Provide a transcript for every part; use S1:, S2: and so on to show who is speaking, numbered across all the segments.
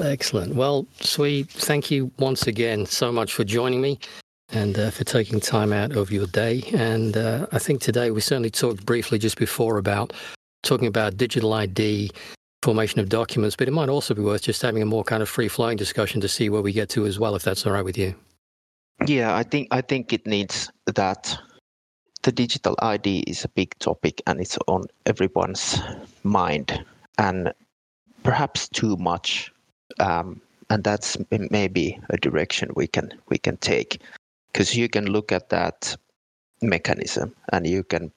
S1: Excellent. Well, Sui, thank you once again so much for joining me and uh, for taking time out of your day. And uh, I think today we certainly talked briefly just before about talking about digital ID, formation of documents, but it might also be worth just having a more kind of free flowing discussion to see where we get to as well, if that's all right with you.
S2: Yeah, I think I think it needs that. The digital ID is a big topic and it's on everyone's mind, and perhaps too much. Um, and that's maybe a direction we can we can take. Because you can look at that mechanism and you can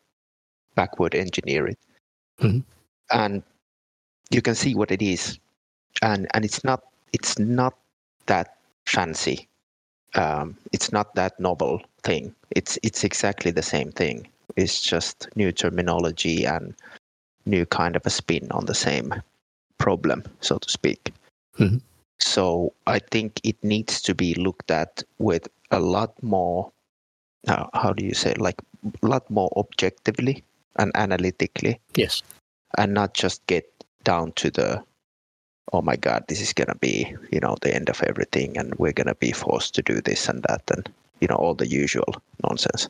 S2: backward engineer it. Mm-hmm. and you can see what it is. And and it's not it's not that fancy. Um, it's not that novel thing. It's it's exactly the same thing. It's just new terminology and new kind of a spin on the same problem so to speak mm-hmm. so i think it needs to be looked at with a lot more uh, how do you say like a lot more objectively and analytically.
S1: Yes.
S2: And not just get down to the oh my god this is going to be you know the end of everything and we're going to be forced to do this and that and you know all the usual nonsense.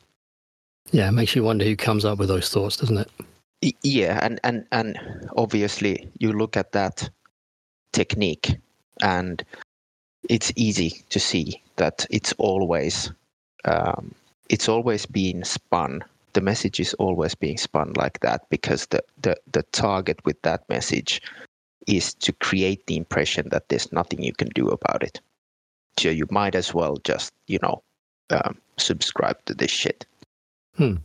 S1: Yeah it makes you wonder who comes up with those thoughts doesn't it?
S2: Yeah and and and obviously you look at that technique and it's easy to see that it's always um, it's always being spun the message is always being spun like that because the, the, the target with that message is to create the impression that there's nothing you can do about it. So you might as well just, you know, um, subscribe to this shit. Hmm.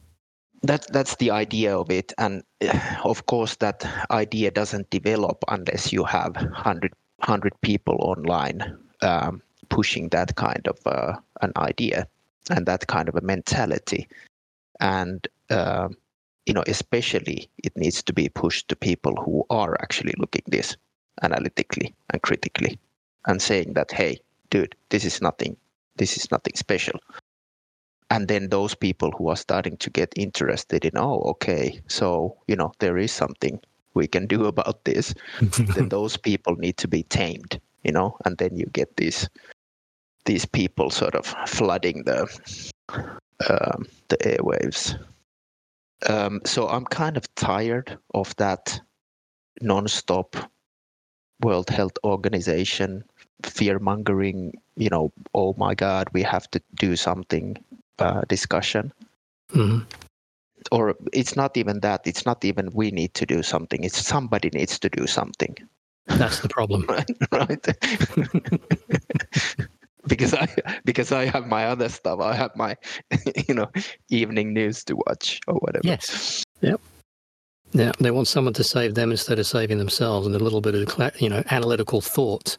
S2: That, that's the idea of it. And of course, that idea doesn't develop unless you have 100, 100 people online um, pushing that kind of uh, an idea and that kind of a mentality. And uh, you know especially it needs to be pushed to people who are actually looking this analytically and critically and saying that hey dude this is nothing. This is nothing special and then those people who are starting to get interested in oh okay so you know there is something we can do about this then those people need to be tamed you know and then you get these these people sort of flooding the um, the airwaves. Um, so I'm kind of tired of that non-stop World Health Organization fear mongering. You know, oh my God, we have to do something. Uh, discussion. Mm-hmm. Or it's not even that. It's not even we need to do something. It's somebody needs to do something.
S1: That's the problem.
S2: right. right? because I because I have my other stuff. I have my you know evening news to watch or whatever.
S1: Yes. Yep. Yeah, they want someone to save them instead of saving themselves, and a little bit of you know analytical thought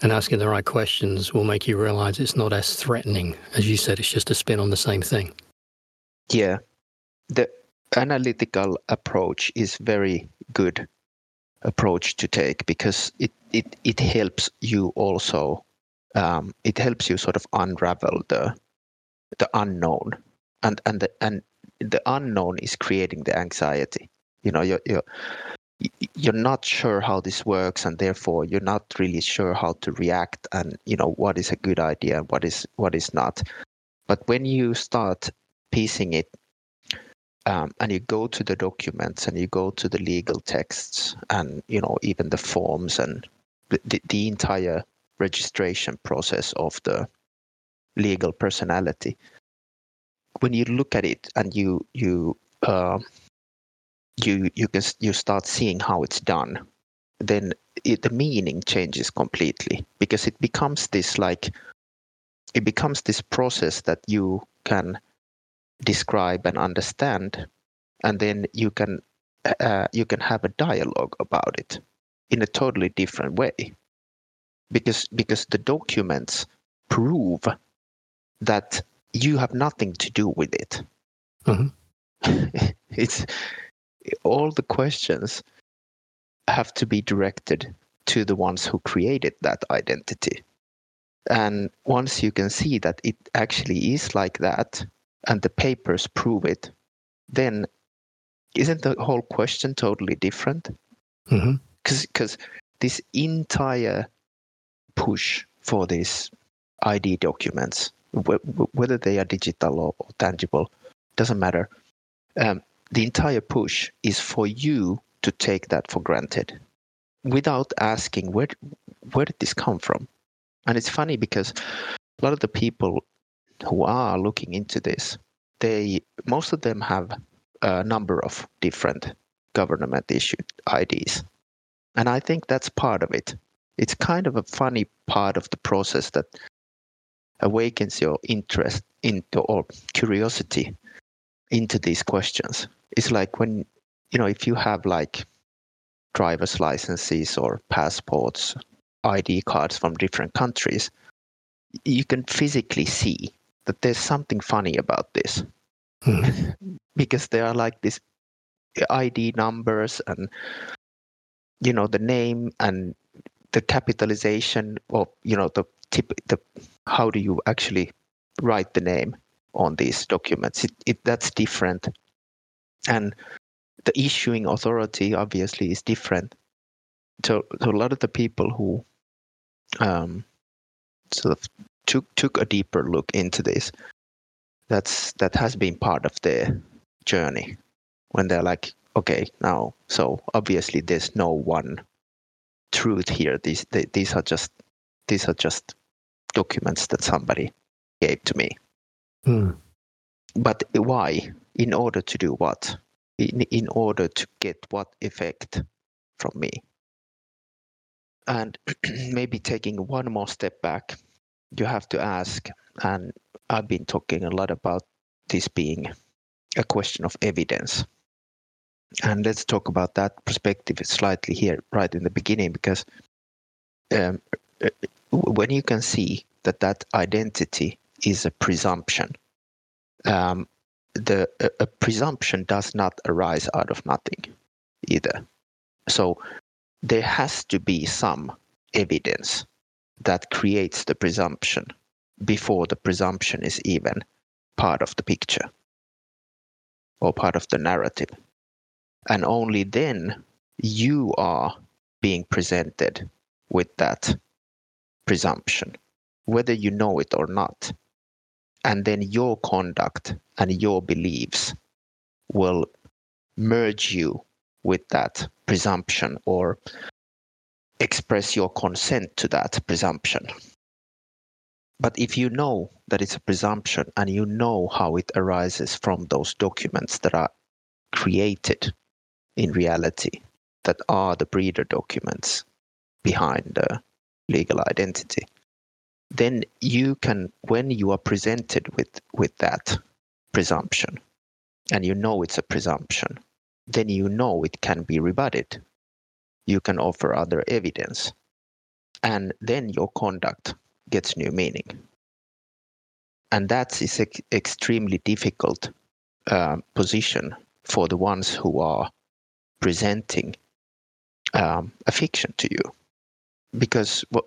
S1: and asking the right questions will make you realize it's not as threatening as you said. It's just a spin on the same thing.
S2: Yeah, the analytical approach is very good approach to take because it it it helps you also um, it helps you sort of unravel the the unknown and and the, and the unknown is creating the anxiety you know you're, you're you're not sure how this works and therefore you're not really sure how to react and you know what is a good idea and what is what is not but when you start piecing it um, and you go to the documents and you go to the legal texts and you know even the forms and the, the entire registration process of the legal personality. When you look at it and you you uh, you you can you start seeing how it's done, then it, the meaning changes completely because it becomes this like it becomes this process that you can describe and understand, and then you can uh, you can have a dialogue about it in a totally different way because because the documents prove that you have nothing to do with it. Mm-hmm. it's all the questions have to be directed to the ones who created that identity. And once you can see that it actually is like that, and the papers prove it, then isn't the whole question totally different? Because mm-hmm. because this entire push for these ID documents, whether they are digital or, tangible, doesn't matter. Um, the entire push is for you to take that for granted without asking where where did this come from? And it's funny because a lot of the people who are looking into this they most of them have a number of different government issued IDs and i think that's part of it. It's kind of a funny part of the process that awakens your interest into or curiosity into these questions. It's like when you know if you have like driver's licenses or passports id cards from different countries you can physically see that there's something funny about this. Hmm. because there are like these id numbers and you know the name and the capitalization or you know the tip the how do you actually write the name on these documents it, it that's different and the issuing authority obviously is different. So, so a lot of the people who um, sort of took took a deeper look into this, that's that has been part of their journey when they're like, okay, now so obviously there's no one truth here. These they, these are just these are just documents that somebody gave to me. Hmm. But why? In order to do what? in, in order to get what effect from me. And maybe taking one more step back, you have to ask, and I've been talking a lot about this being a question of evidence. And let's talk about that perspective slightly here, right in the beginning, because um, uh, when you can see that that identity is a presumption, um, the a, a presumption does not arise out of nothing either. So there has to be some evidence that creates the presumption before the presumption is even part of the picture or part of the narrative. And only then you are being presented with that presumption, whether you know it or not and then your conduct and your beliefs will merge you with that presumption or express your consent to that presumption. But if you know that it's a presumption and you know how it arises from those documents that are created in reality, that are the breeder documents behind the legal identity, then you can when you are presented with with that presumption and you know it's a presumption then you know it can be rebutted. You can offer other evidence. And then your conduct gets new meaning. And that is an extremely difficult uh, position for the ones who are presenting um, a fiction to you. Because what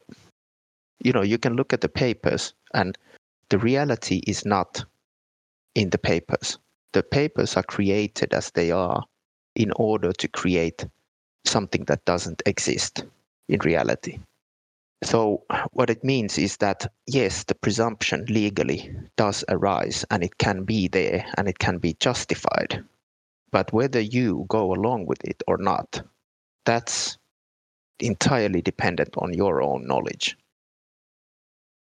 S2: you know you can look at the papers and the reality is not in the papers. The papers are created as they are in order to create something that doesn't exist in reality. So what it means is that yes the presumption legally does arise and it can be there and it can be justified. But whether you go along with it or not that's entirely dependent on your own knowledge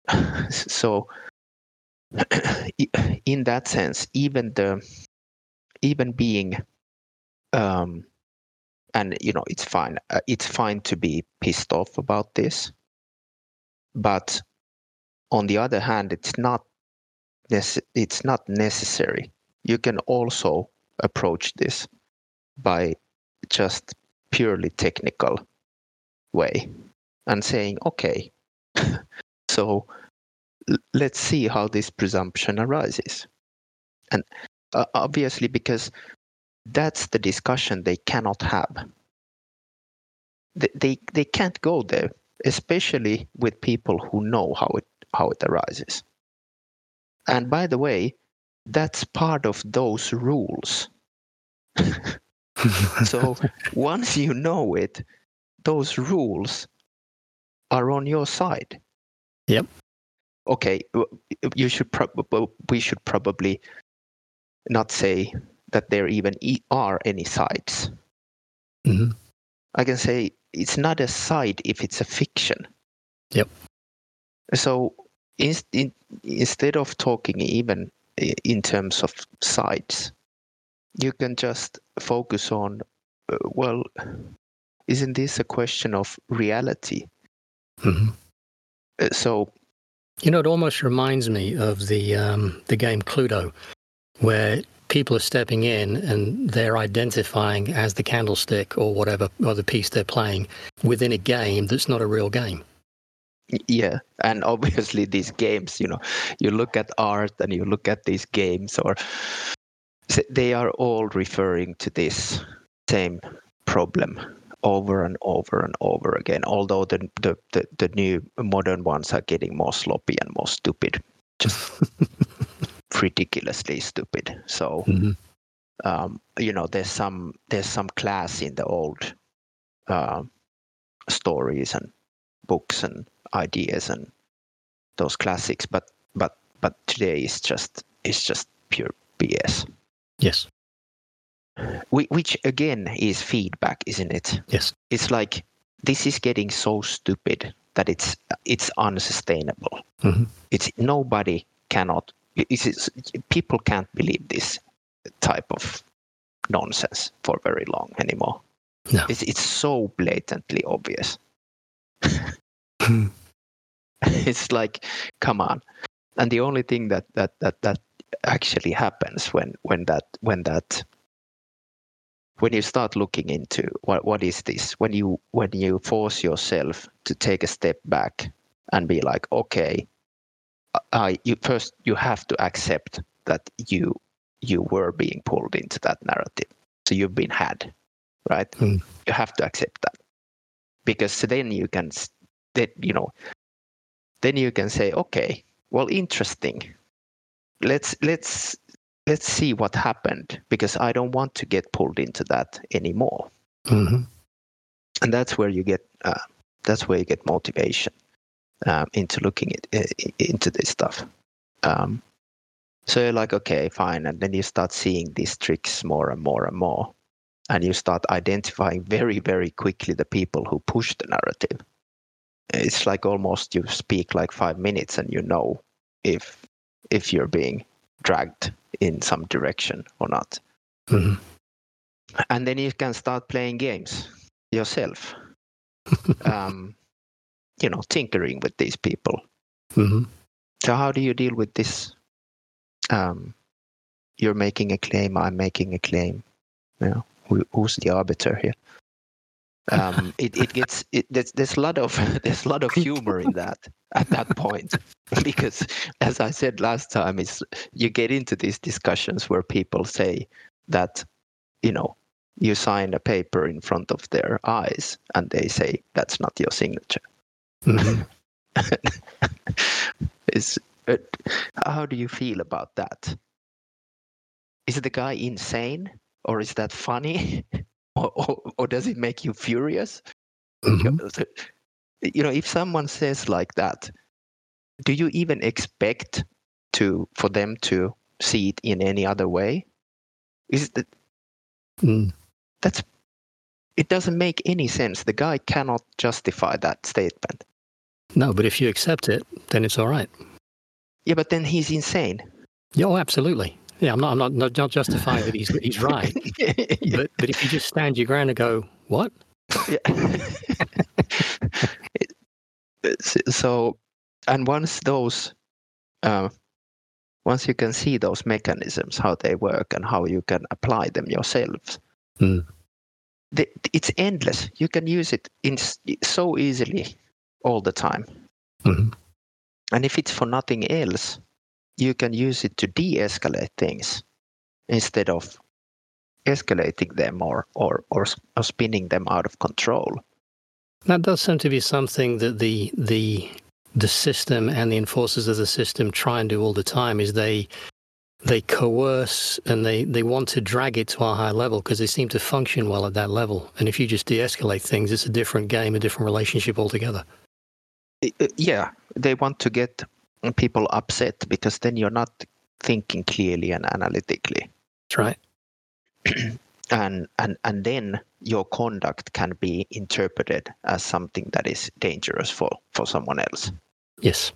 S2: so in that sense even the even being um and you know it's fine uh, it's fine to be pissed off about this but on the other hand it's not it's not necessary. You can also approach this by just purely technical way and saying okay so let's see how this presumption arises. And uh, obviously, because that's the discussion they cannot have. They, they, they can't go there, especially with people who know how it, how it arises. And by the way, that's part of those rules. so once you know it, those rules are on your side.
S1: Yep.
S2: Okay, you should probably we should probably not say that there even are any sides.
S1: Mm-hmm.
S2: I can say it's not a side if it's a fiction.
S1: Yep.
S2: So in, in, instead of talking even in terms of sides, you can just focus on, uh, well, isn't this a question of reality?
S1: Mm-hmm.
S2: Uh, so,
S1: you know, it almost reminds me of the um, the game Cluedo, where people are stepping in and they're identifying as the candlestick or whatever other piece they're playing within a game that's not a real game.
S2: Yeah, and obviously these games, you know, you look at art and you look at these games, or they are all referring to this same problem over and over and over again. Although the the the, the new modern ones are getting more sloppy and more stupid, just ridiculously stupid. So,
S1: mm-hmm.
S2: um, you know, there's some there's some class in the old uh, stories and books and ideas and those classics, but but but today is just it's just pure BS.
S1: Yes.
S2: Which again is feedback, isn't it?
S1: Yes.
S2: It's like this is getting so stupid that it's it's unsustainable.
S1: Mm-hmm.
S2: It's nobody cannot. It's, people can't believe this type of nonsense for very long anymore.
S1: No.
S2: It's it's so blatantly obvious. it's like, come on. And the only thing that that that that actually happens when when that when that when you start looking into what what is this when you when you force yourself to take a step back and be like okay I you first you have to accept that you you were being pulled into that narrative. So you've been had right?
S1: Mm.
S2: you have to accept that. Because then you can that you know then you can say okay well interesting. Let's let's let's see what happened because I don't want to get pulled into that anymore.
S1: Mm-hmm.
S2: And that's where you get uh, that's where you get motivation um, into looking at, uh, into this stuff. Um, so you're like, okay, fine, and then you start seeing these tricks more and more and more, and you start identifying very very quickly the people who push the narrative. It's like almost you speak like five minutes and you know if if you're being dragged in some direction or not.
S1: Mm-hmm.
S2: And then you can start playing games yourself. um, you know, tinkering with these people.
S1: Mm-hmm.
S2: So how do you deal with this? Um, you're making a claim. I'm making a claim. You know, who, who's the arbiter here? Um, it, it gets it, there's, there's a lot of there's a lot of humor in that at that point because as I said last time, is you get into these discussions where people say that you know you sign a paper in front of their eyes and they say that's not your signature.
S1: Mm-hmm.
S2: is uh, how do you feel about that? Is the guy insane or is that funny? Or, or, or does it make you furious?
S1: Mm-hmm.
S2: You know, if someone says like that, do you even expect to for them to see it in any other way? Is that
S1: mm.
S2: that's it doesn't make any sense. The guy cannot justify that statement.
S1: No, but if you accept it, then it's all right.
S2: Yeah, but then he's insane.
S1: Yeah, oh, absolutely. Yeah, I'm not. I'm not. Not, not justifying that he's he's right. yeah. But but if you just stand your ground and go, what?
S2: Yeah. so, and once those, uh, once you can see those mechanisms, how they work, and how you can apply them yourselves,
S1: mm.
S2: the, it's endless. You can use it in so easily all the time.
S1: Mm-hmm.
S2: And if it's for nothing else, you can use it to de-escalate things instead of escalating them or, or, or, or spinning them out of control.
S1: That does seem to be something that the the the system and the enforcers of the system try and do all the time is they they coerce and they, they want to drag it to a high level because they seem to function well at that level. And if you just de-escalate things, it's a different game, a different relationship altogether.
S2: uh, yeah, they want to get people upset because then you're not thinking clearly and analytically.
S1: That's right.
S2: and and and then your conduct can be interpreted as something that is dangerous for for someone else.
S1: Yes.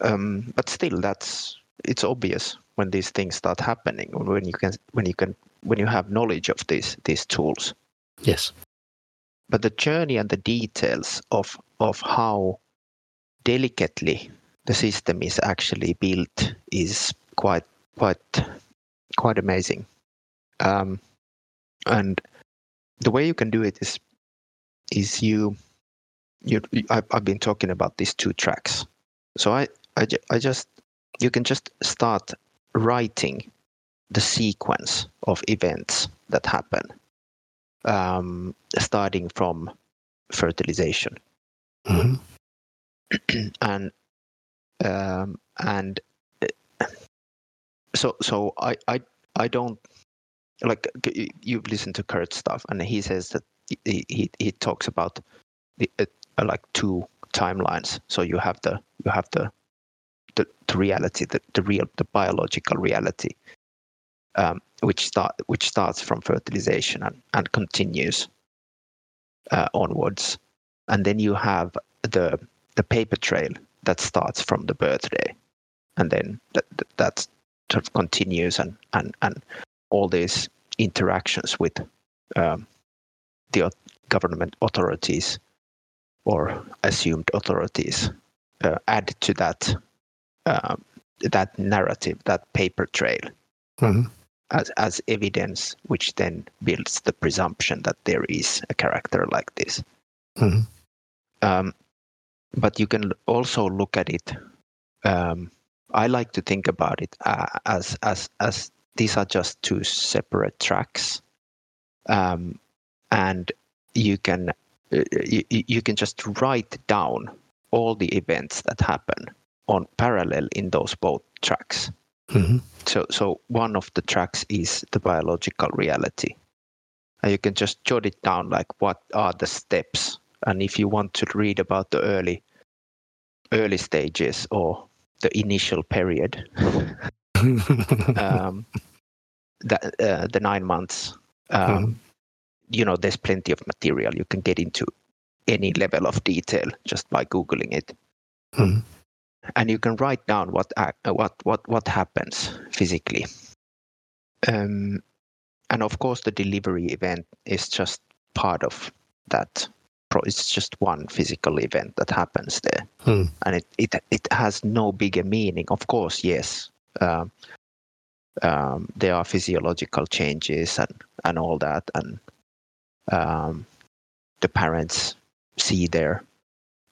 S2: Um, but still, that's it's obvious when these things start happening when you can when you can when you have knowledge of these these tools.
S1: Yes.
S2: But the journey and the details of of how delicately the system is actually built is quite quite quite amazing. Um, and the way you can do it is is you you I, I've been talking about these two tracks. So I I, I just you can just start writing the sequence of events that happen, um, starting from fertilization,
S1: hmm
S2: and um, and uh, so so I I I don't like you- you've listened to Kurt's stuff, and he says that he he, he talks about the uh, like two timelines. So you have the you have the the, the reality, the, the real the biological reality, um, which start which starts from fertilization and, and continues uh, onwards, and then you have the the paper trail that starts from the birthday, and then that that sort of continues and and and all these interactions with um, the government authorities or assumed authorities uh, add to that um, that narrative, that paper trail,
S1: hmm
S2: as as evidence, which then builds the presumption that there is a character like this.
S1: hmm
S2: Um, but you can also look at it. Um, I like to think about it uh, as as as these are just two separate tracks, um, and you can uh, you, you can just write down all the events that happen on parallel in those both tracks.
S1: hmm
S2: So, so one of the tracks is the biological reality. And you can just jot it down like what are the steps. And if you want to read about the early early stages or the initial period, um, that uh, the nine months, um,
S1: Mhm.
S2: you know, there's plenty of material. You can get into any level of detail just by googling it
S1: Mhm.
S2: and you can write down what uh, what what what happens physically. Um, and of course, the delivery event is just part of that. Pro- it's just one physical event that happens there,
S1: Hmm.
S2: and it it it has no bigger meaning. Of course, yes, um, um, there are physiological changes and and all that, and um, the parents see their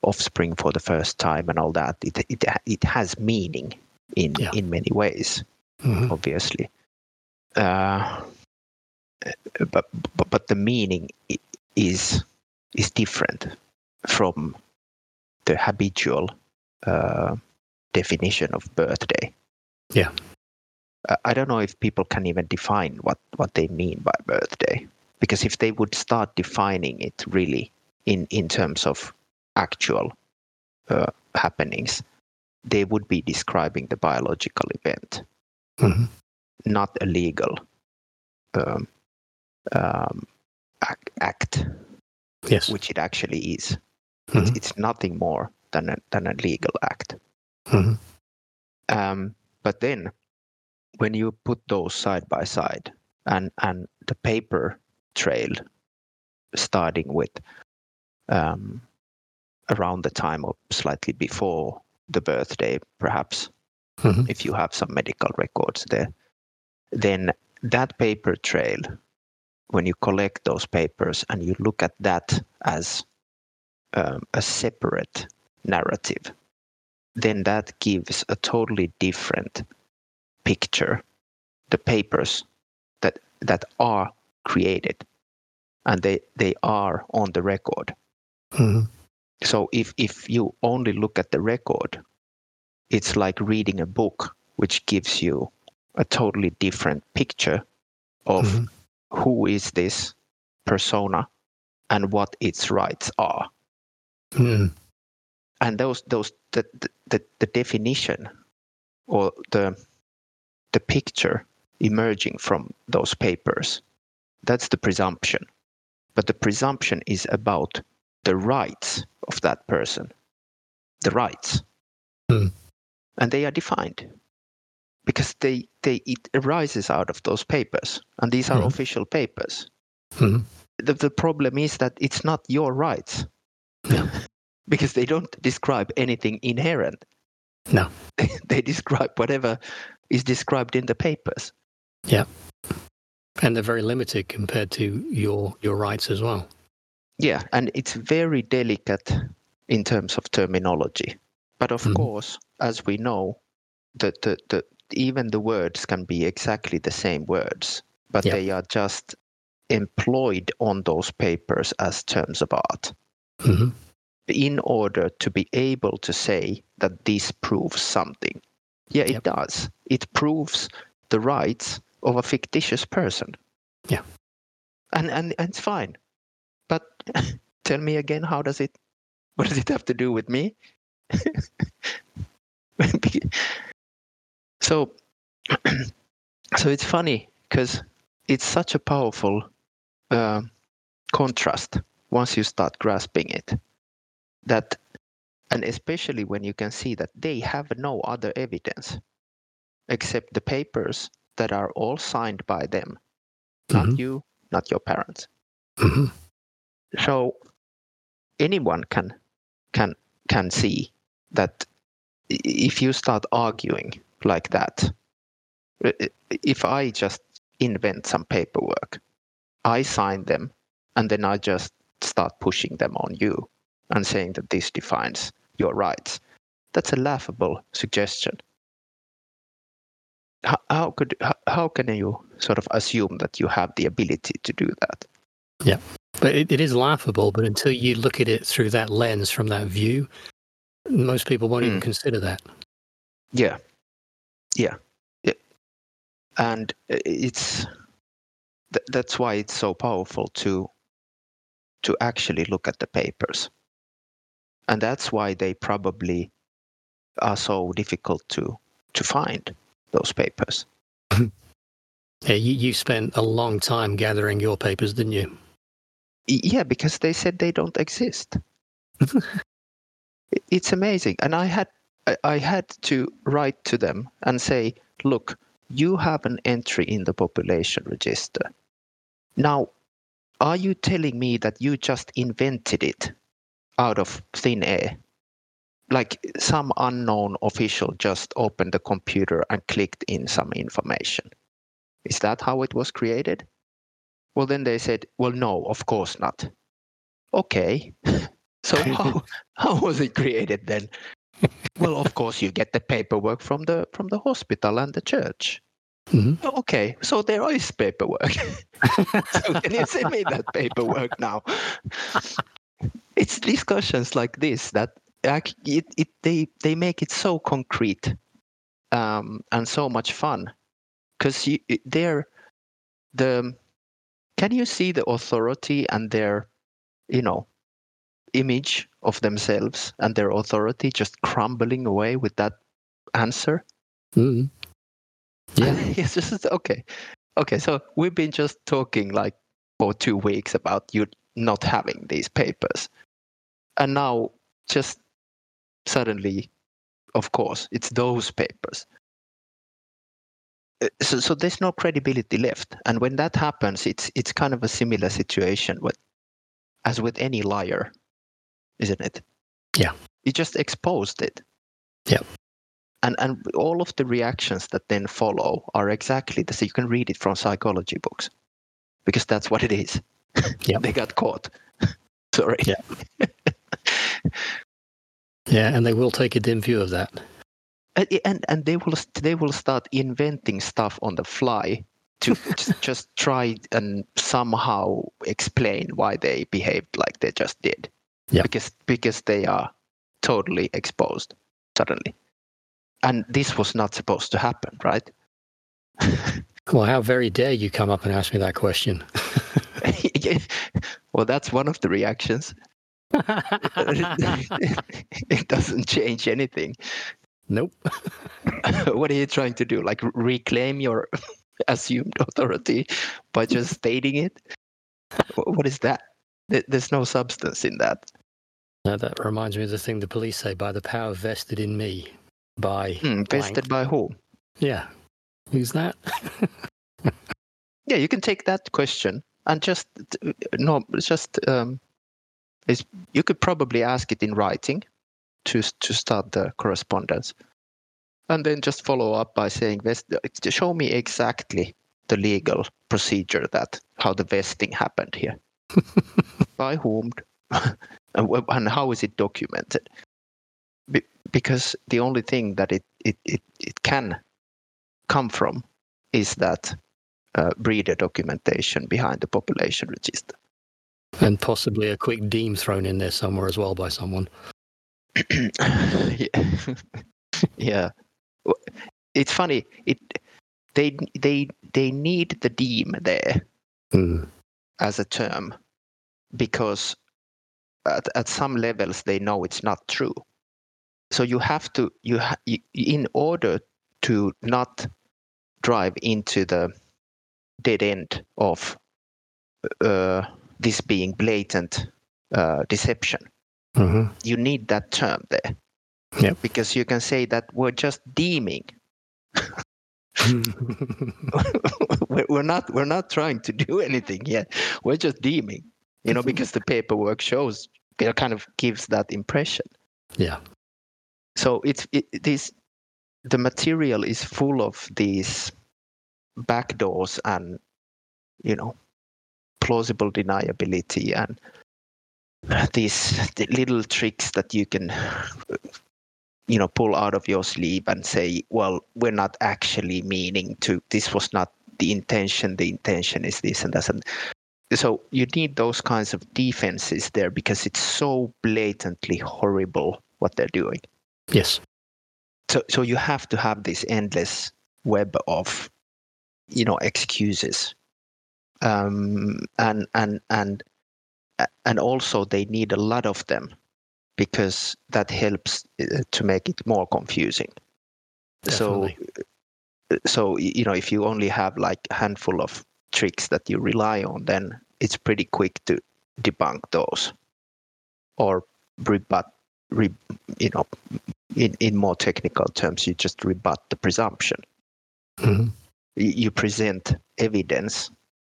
S2: offspring for the first time and all that it it, it has meaning in
S1: Yeah.
S2: in many ways
S1: Mhm.
S2: obviously uh, but, but but the meaning is is different from the habitual uh, definition of birthday
S1: Yeah.
S2: Uh, I don't know if people can even define what what they mean by birthday because if they would start defining it really in in terms of actual uh, happenings they would be describing the biological event
S1: Mhm.
S2: not a legal um, um, act,
S1: Yes.
S2: which it actually is. It's,
S1: Mhm.
S2: it's nothing more than a, than a legal act.
S1: Mhm.
S2: Um, but then, when you put those side by side, and and the paper trail, starting with um, around the time or slightly before the birthday, perhaps,
S1: Mhm.
S2: if you have some medical records there, then that paper trail, when you collect those papers and you look at that as um, a separate narrative, then that gives a totally different picture. The papers that that are created and they, they are on the record.
S1: Mhm.
S2: So if, if you only look at the record, it's like reading a book, which gives you a totally different picture of
S1: Mhm.
S2: Who is this persona and what its rights are.
S1: Mm.
S2: and those those the, the the definition or the the picture emerging from those papers that's the presumption but the presumption is about the rights of that person the rights
S1: Hmm.
S2: and they are defined because they they it arises out of those papers and these are
S1: Mhm.
S2: official papers
S1: Mhm.
S2: the, the problem is that it's not your rights
S1: No.
S2: because they don't describe anything inherent
S1: No.
S2: they describe whatever is described in the papers Yeah.
S1: And they're very limited compared to your your rights as well.
S2: yeah and it's very delicate in terms of terminology but of
S1: Mhm.
S2: course as we know that the, the even the words can be exactly the same words but
S1: Yeah.
S2: they are just employed on those papers as terms of art
S1: hmm
S2: in order to be able to say that this proves something. Yeah, it
S1: Yep.
S2: does. It proves the rights of a fictitious person.
S1: Yeah.
S2: And and, and it's fine. But tell me again how does it what does it have to do with me? so so it's funny because it's such a powerful uh, contrast once you start grasping it that and especially when you can see that they have no other evidence except the papers that are all signed by them not
S1: Mhm.
S2: you not your parents
S1: hmm
S2: so anyone can can can see that if you start arguing like that if i just invent some paperwork i sign them and then i just start pushing them on you and saying that this defines your rights that's a laughable suggestion how, how could how, how can you sort of assume that you have the ability to do that Yeah,
S1: But it, it is laughable. But until you look at it through that lens, from that view, most people won't even
S2: Mm.
S1: consider that.
S2: Yeah, yeah, yeah. and it's th- that's why it's so powerful to to actually look at the papers, and that's why they probably are so difficult to to find those papers.
S1: Yeah, you, you spent a long time gathering your papers, didn't you?
S2: Yeah, because they said they don't exist. It's amazing, and I had I- I had to write to them and say, look, you have an entry in the population register. Now, are you telling me that you just invented it out of thin air? Like some unknown official just opened the computer and clicked in some information. Is that how it was created? Well, then they said, well, no, of course not. Okay. So how, how was it created then? well, of course, you get the paperwork from the from the hospital and the church.
S1: Mhm.
S2: Okay, so there is paperwork. so can you send me that paperwork now? It's discussions like this that it, it they they make it so concrete um, and so much fun because they're the can you see the authority and their you know image of themselves and their authority just crumbling away with that answer?
S1: Mhm. Yeah.
S2: it's just okay. Okay so we've been just talking like for two weeks about you not having these papers. And now just suddenly of course it's those papers. Uh, so, so there's no credibility left. And when that happens it's it's kind of a similar situation with as with any liar isn't it
S1: Yeah.
S2: you just exposed it
S1: Yeah.
S2: and and all of the reactions that then follow are exactly the same you can read it from psychology books because that's what it is
S1: Yeah.
S2: they got caught sorry
S1: Yeah. Yeah, and they will take a dim view of that.
S2: and and, and they will they will start inventing stuff on the fly to just try and somehow explain why they behaved like they just did
S1: Yeah.
S2: because because they are totally exposed suddenly and this was not supposed to happen right
S1: Well, how very dare you come up and ask me that question?
S2: Well that's one of the reactions it doesn't change anything.
S1: Nope.
S2: what are you trying to do? Like reclaim your assumed authority by just stating it? What is that? There's no substance in that.
S1: Now that reminds me of the thing the police say by the power vested in me. By.
S2: Mm, vested by who?
S1: Yeah. Who's that?
S2: yeah, you can take that question and just no, just um, is you could probably ask it in writing to to start the correspondence, and then just follow up by saying, "Show me exactly the legal procedure that how the vesting happened here, by whom, and how is it documented." because the only thing that it, it, it, it can come from is that uh, breeder documentation behind the population register.
S1: And possibly a quick deem thrown in there somewhere as well by someone.
S2: yeah. yeah. It's funny. It they they they need the deem there
S1: mm.
S2: as a term because at, at some levels they know it's not true. So you have to you, ha, in order to not drive into the dead end of uh, this being blatant uh, deception.
S1: Mm-hmm.
S2: You need that term there.
S1: Yep.
S2: Because you can say that we're just deeming. we're not we're not trying to do anything yet. We're just deeming. You know, because the paperwork shows it kind of gives that impression.
S1: Yeah.
S2: So it's it, this the material is full of these backdoors and you know plausible deniability and these little tricks that you can you know pull out of your sleeve and say well we're not actually meaning to this was not the intention the intention is this and that and so you need those kinds of defenses there because it's so blatantly horrible what they're doing.
S1: Yes.
S2: So so you have to have this endless web of you know excuses. Um, and and and and also they need a lot of them because that helps uh, to make it more confusing.
S1: Definitely.
S2: so so you know if you only have like a handful of tricks that you rely on then it's pretty quick to debunk those or rebut re, you know in, in more technical terms you just rebut the presumption
S1: mm-hmm.
S2: you present evidence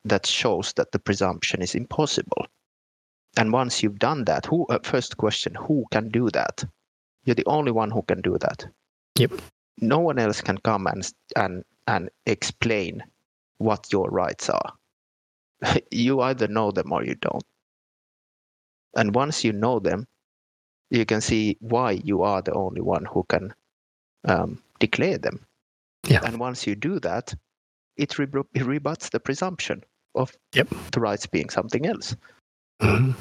S2: that shows that the presumption is impossible. And once you've done that, who uh, first question, who can do that? You're the only one who can do that.
S1: Yep.
S2: No one else can come and and and explain what your rights are. you either know them or you don't. And once you know them, you can see why you are the only one who can um, declare them.
S1: Yeah.
S2: And once you do that, it, re- it rebuts the presumption of
S1: yep.
S2: the rights being something else.
S1: Mm-hmm.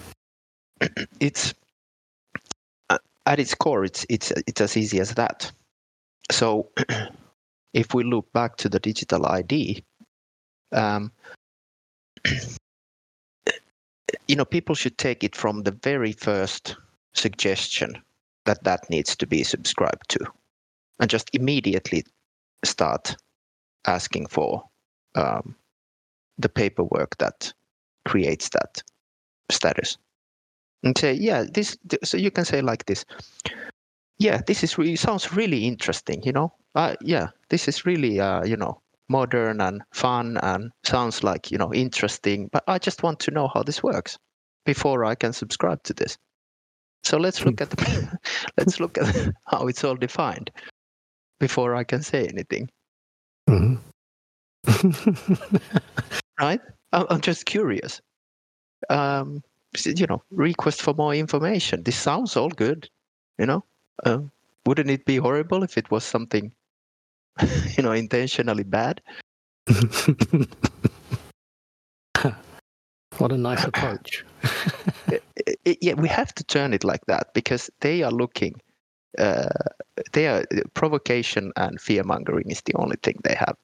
S2: It's uh, at its core, it's it's it's as easy as that. So, if we look back to the digital ID, um, you know, people should take it from the very first suggestion that that needs to be subscribed to, and just immediately start asking for um, the paperwork that creates that status and say yeah this so you can say like this yeah this is really sounds really interesting you know? Uh, yeah this is really uh, you know modern and fun and sounds like you know interesting but i just want to know how this works before i can subscribe to this so let's look at the let's look at how it's all defined before i can say anything
S1: mm-hmm.
S2: right? I'm just curious. Um, you know, request for more information. This sounds all good. You know, uh, wouldn't it be horrible if it was something, you know, intentionally bad?
S1: what a nice approach.
S2: yeah, we have to turn it like that because they are looking. Uh, they are provocation and fear mongering is the only thing they have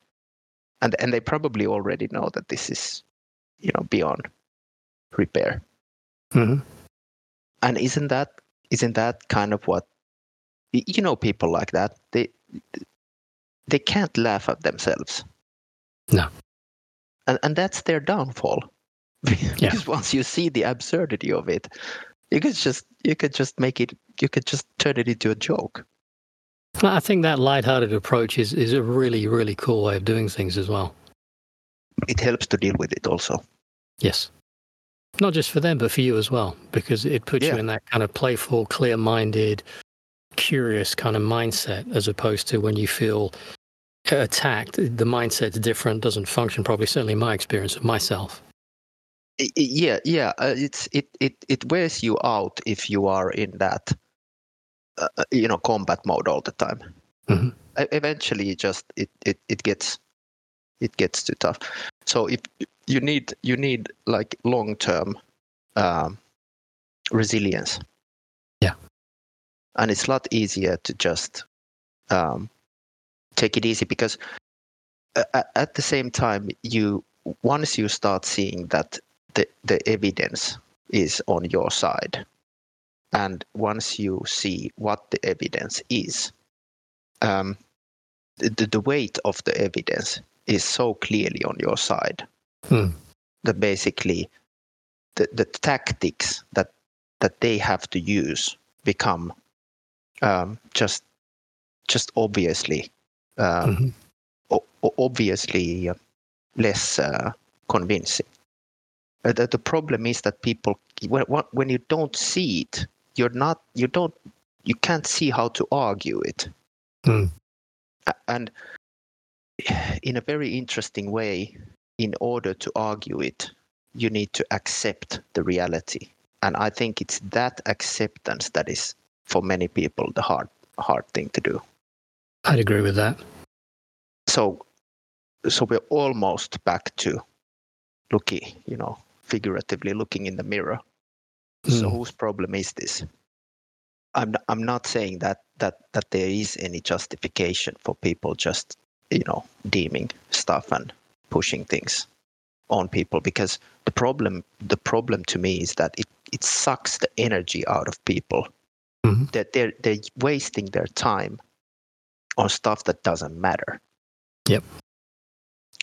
S2: and and they probably already know that this is you know beyond repair
S1: mm-hmm.
S2: and isn't that isn't that kind of what you know people like that they they can't laugh at themselves
S1: no
S2: and and that's their downfall because
S1: Yeah.
S2: once you see the absurdity of it you could just you could just make it you could just turn it into a joke
S1: I think that light-hearted approach is, is a really, really cool way of doing things as well.
S2: it helps to deal with it also
S1: Yes. Not just for them, but for you as well, because it puts you in that kind of playful, clear minded, curious kind of mindset, as opposed to when you feel attacked. The mindset's different, doesn't function properly, certainly in my experience of myself.
S2: Yeah yeah uh, it's it, it it wears you out if you are in that uh, uh, you know combat mode all the time
S1: Mhm.
S2: E- eventually just it, it it gets it gets too tough so if you need you need like long term um, resilience
S1: Yeah.
S2: and it's a lot easier to just um, take it easy because a- at the same time you once you start seeing that the, the evidence is on your side and once you see what the evidence is um, the, the weight of the evidence is so clearly on your side
S1: Hmm.
S2: that basically the, the tactics that that they have to use become um, just just obviously um,
S1: Mhm.
S2: o- obviously less uh, convincing. Uh, the, the problem is that people when, when you don't see it, you're not you don't you can't see how to argue it. A- And in a very interesting way, in order to argue it, you need to accept the reality. And I think it's that acceptance that is for many people the hard hard thing to do.
S1: I'd agree with that.
S2: so so we're almost back to looking you know figuratively looking in the mirror so
S1: Mm.
S2: whose problem is this i'm I'm not saying that that that there is any justification for people just you know deeming stuff and pushing things on people because the problem the problem to me is that it it sucks the energy out of people
S1: Mhm.
S2: that they're they're wasting their time on stuff that doesn't matter
S1: Yep.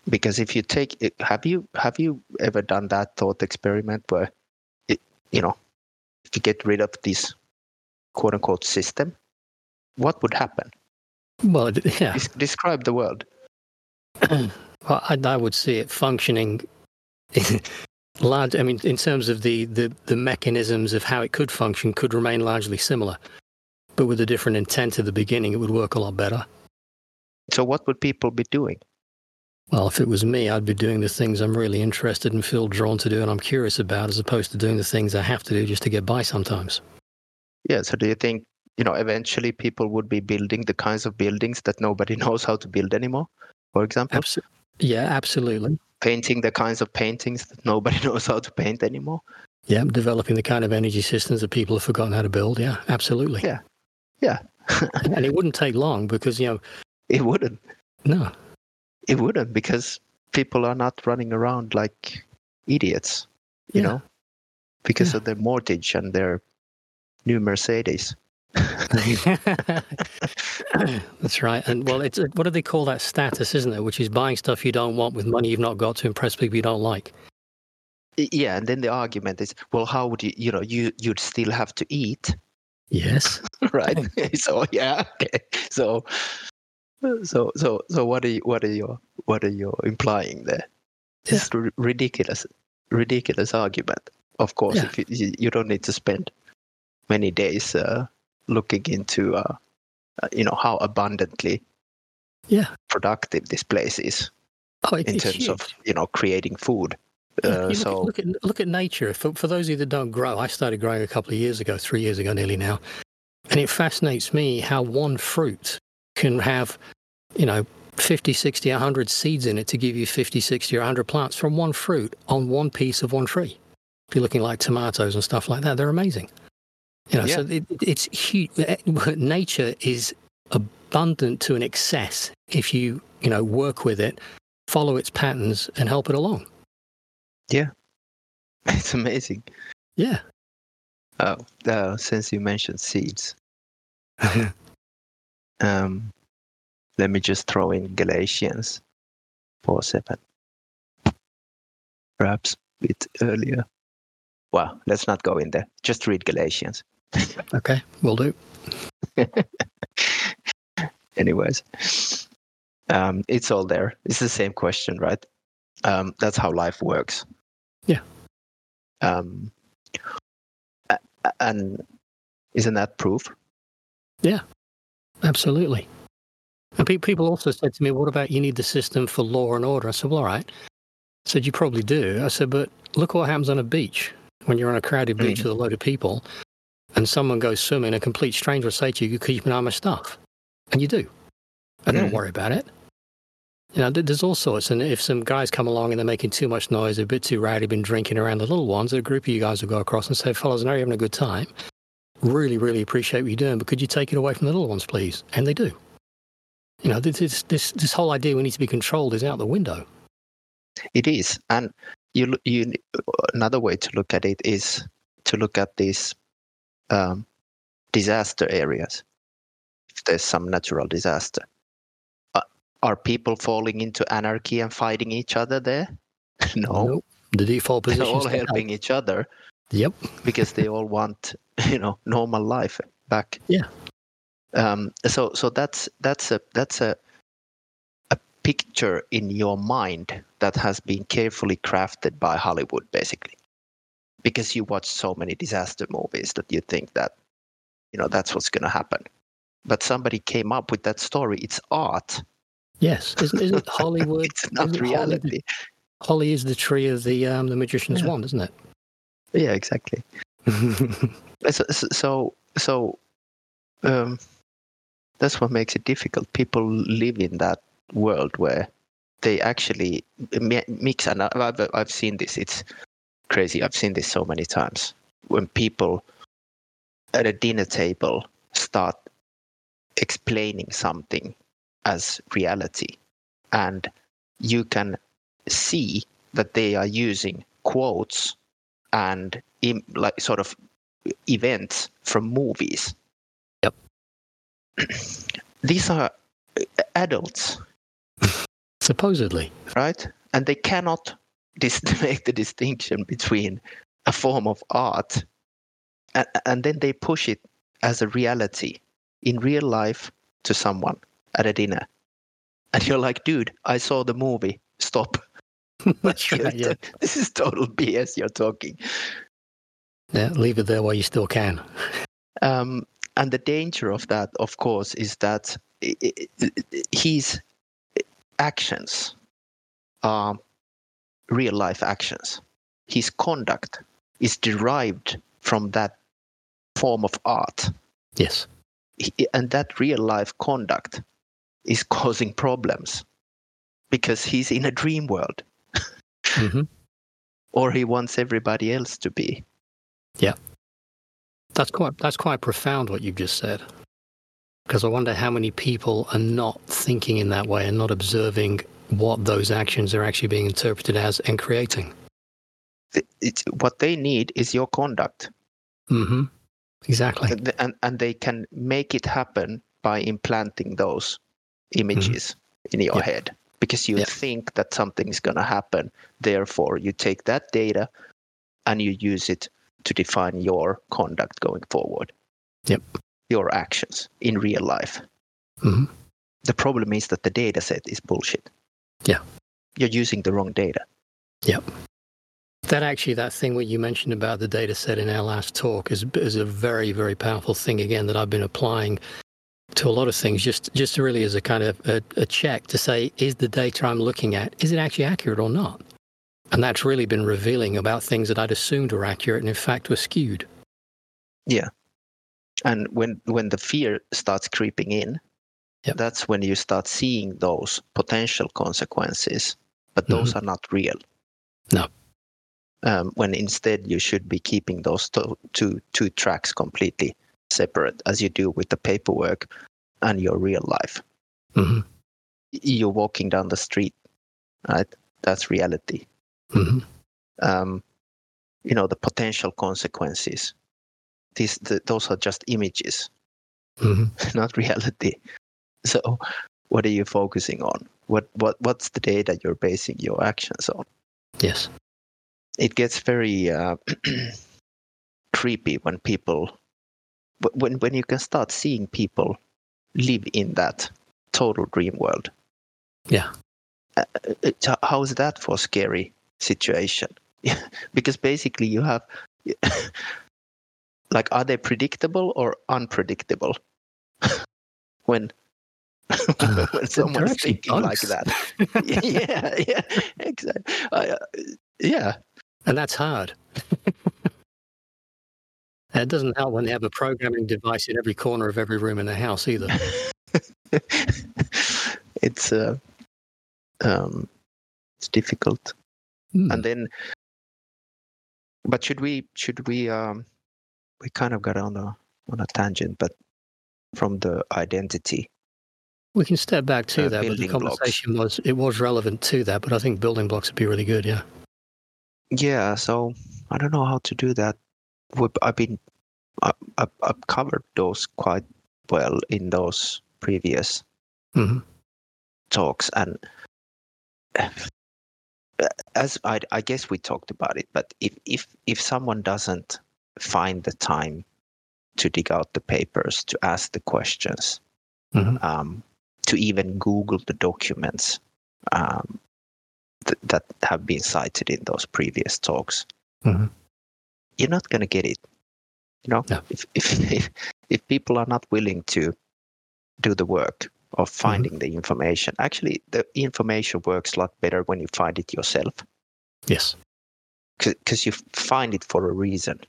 S2: because if you take it have you have you ever done that thought experiment where it you know if you get rid of this quote unquote system what would happen
S1: Well, yeah.
S2: Des- describe the world
S1: Well, I, I would see it functioning large. I mean, in terms of the, the, the mechanisms of how it could function, could remain largely similar, but with a different intent at the beginning, it would work a lot better.
S2: so what would people be doing
S1: Well, if it was me, I'd be doing the things I'm really interested and feel drawn to do and I'm curious about, as opposed to doing the things I have to do just to get by sometimes.
S2: yeah so do you think you know eventually people would be building the kinds of buildings that nobody knows how to build anymore for example
S1: Abso- yeah, absolutely.
S2: painting the kinds of paintings that nobody knows how to paint anymore
S1: Yeah, developing the kind of energy systems that people have forgotten how to build. Yeah, absolutely.
S2: Yeah. Yeah.
S1: and it wouldn't take long because, you know,
S2: it wouldn't
S1: no,
S2: it wouldn't because people are not running around like idiots you
S1: Yeah.
S2: know because
S1: Yeah.
S2: of their mortgage and their new mercedes
S1: That's right. And well, it's what do they call that status, isn't it? Which is buying stuff you don't want with money you've not got to impress people you don't like.
S2: Yeah and then the argument is well how would you you know you you'd still have to eat
S1: Yes.
S2: right. So yeah okay. So so so so what are you what are you what are you implying there? It's a ridiculous ridiculous argument. Of course
S1: Yeah.
S2: if you, you don't need to spend many days uh, looking into uh, uh, you know how abundantly
S1: Yeah.
S2: productive this place is
S1: Oh, it,
S2: in terms of you know creating food.
S1: Yeah,
S2: uh,
S1: you
S2: so
S1: look, at, look at nature. For for those of you that don't grow, I started growing a couple of years ago, three years ago, nearly now, and it fascinates me how one fruit can have, you know, 50, 60, 100 seeds in it to give you 50, 60, or 100 plants from one fruit on one piece of one tree. If you're looking like tomatoes and stuff like that, they're amazing. You know, so it, it's huge. Nature is abundant to an excess if you, you know, work with it, follow its patterns, and help it along.
S2: it's amazing
S1: Yeah.
S2: Oh, uh, since you mentioned seeds, um, let me just throw in Galatians 4 7. Perhaps a bit earlier. Well, let's not go in there. Just read Galatians.
S1: okay, we'll do.
S2: Anyways, um, it's all there. It's the same question, right? Um, that's how life works.
S1: Yeah.
S2: Um, and isn't that proof?
S1: Yeah, absolutely. And people also said to me, "What about you need the system for law and order?" I said, "Well, all right." I said, "You probably do." I said, "But look what happens on a beach when you're on a crowded beach mm. with a load of people, and someone goes swimming. A complete stranger will say to you, "You keep an eye on my stuff," and you do. And mm. don't worry about it. You know, there's all sorts. And if some guys come along and they're making too much noise, a bit too rowdy, been drinking around the little ones, a group of you guys will go across and say, fellas, I know you're having a good time. Really, really appreciate what you're doing, but could you take it away from the little ones, please? And they do. You know, this, this, this whole idea we need to be controlled is out the window.
S2: It is. And you, you, another way to look at it is to look at these um, disaster areas. If there's some natural disaster, are people falling into anarchy and fighting each other there? no. Nope.
S1: The default position.
S2: They're all helping each other.
S1: Yep.
S2: because they all want, you know, normal life back.
S1: Yeah.
S2: Um, so so that's that's a that's a a picture in your mind that has been carefully crafted by Hollywood, basically, because you watch so many disaster movies that you think that, you know, that's what's going to happen. But somebody came up with that story. It's art
S1: Yes, isn't, isn't Hollywood?
S2: it's not reality.
S1: Holly, Holly, is the tree of the um, the magician's yeah. wand, isn't it?
S2: Yeah, exactly. so, so, so um, that's what makes it difficult. People live in that world where they actually mix, and I've, I've seen this. It's crazy. I've seen this so many times when people at a dinner table start explaining something as reality. And you can see that they are using quotes and in, like sort of events from movies.
S1: Yep.
S2: These are uh, adults.
S1: Supposedly.
S2: Right? And they cannot dis- make the distinction between a form of art and, and then they push it as a reality in real life to someone at a dinner. And you're like, dude, I saw the movie. Stop.
S1: That's right. Yeah.
S2: This is total BS you're talking.
S1: Yeah, leave it there while you still can.
S2: Um, and the danger of that, of course, is that his actions are real life actions. His conduct is derived from that form of art.
S1: Yes.
S2: And that real life conduct is causing problems because he's in a dream world. mm-hmm. Or he wants everybody else to be.
S1: Yeah. That's quite that's quite profound what you've just said. Because I wonder how many people are not thinking in that way and not observing what those actions are actually being interpreted as and creating.
S2: It's, what they need is your conduct.
S1: Mm-hmm. Exactly.
S2: And, and, and they can make it happen by implanting those images mm-hmm. in your head because you think that something is going to happen. Therefore, you take that data and you use it to define your conduct going forward.
S1: Yep.
S2: Your actions in real life.
S1: Mm-hmm.
S2: The problem is that the data set is bullshit.
S1: Yeah.
S2: You're using the wrong data.
S1: Yep. That actually, that thing what you mentioned about the data set in our last talk is, is a very, very powerful thing again that I've been applying to a lot of things, just just really as a kind of a, a, check to say, is the data I'm looking at, is it actually accurate or not? And that's really been revealing about things that I'd assumed were accurate and in fact were skewed.
S2: Yeah. And when when the fear starts creeping in, yep. that's when you start seeing those potential consequences, but those mm-hmm. are not real.
S1: No.
S2: Um, when instead you should be keeping those to, two two tracks completely separate as you do with the paperwork and your real life.
S1: Mm-hmm.
S2: You're walking down the street, right? That's reality.
S1: Mm-hmm.
S2: Um, you know, the potential consequences this the, those are just images,
S1: hmm
S2: not reality. So, what are you focusing on? What what what's the data you're basing your actions on?
S1: Yes.
S2: It gets very uh, creepy when people when when you can start seeing people live in that total dream world.
S1: Yeah.
S2: It- how is that for a scary situation? because basically you have like are they predictable or unpredictable when
S1: Uh,
S2: when someone's thinking like that yeah yeah exactly uh, yeah
S1: And that's hard. It doesn't help when they have a programming device in every corner of every room in the house either.
S2: it's uh, um, it's difficult
S1: Hmm.
S2: and then but should we should we um we kind of got on a on a tangent but from the identity
S1: We can step back to
S2: Uh,
S1: that, but the
S2: building blocks.
S1: conversation was it was relevant to that. But I think building blocks would be really good. Yeah.
S2: yeah so i don't know how to do that We've- i've been I, I've, I've covered those quite well in those previous
S1: hmm
S2: talks and as I, I guess we talked about it but if if if someone doesn't find the time to dig out the papers to ask the questions
S1: hmm
S2: um, to even google the documents um, th- that have been cited in those previous talks
S1: Mhm.
S2: You're not going to get it you know
S1: No.
S2: if, if if if people are not willing to do the work of finding the information actually the information works a lot better when you find it yourself
S1: Yes.
S2: because you find it for a reason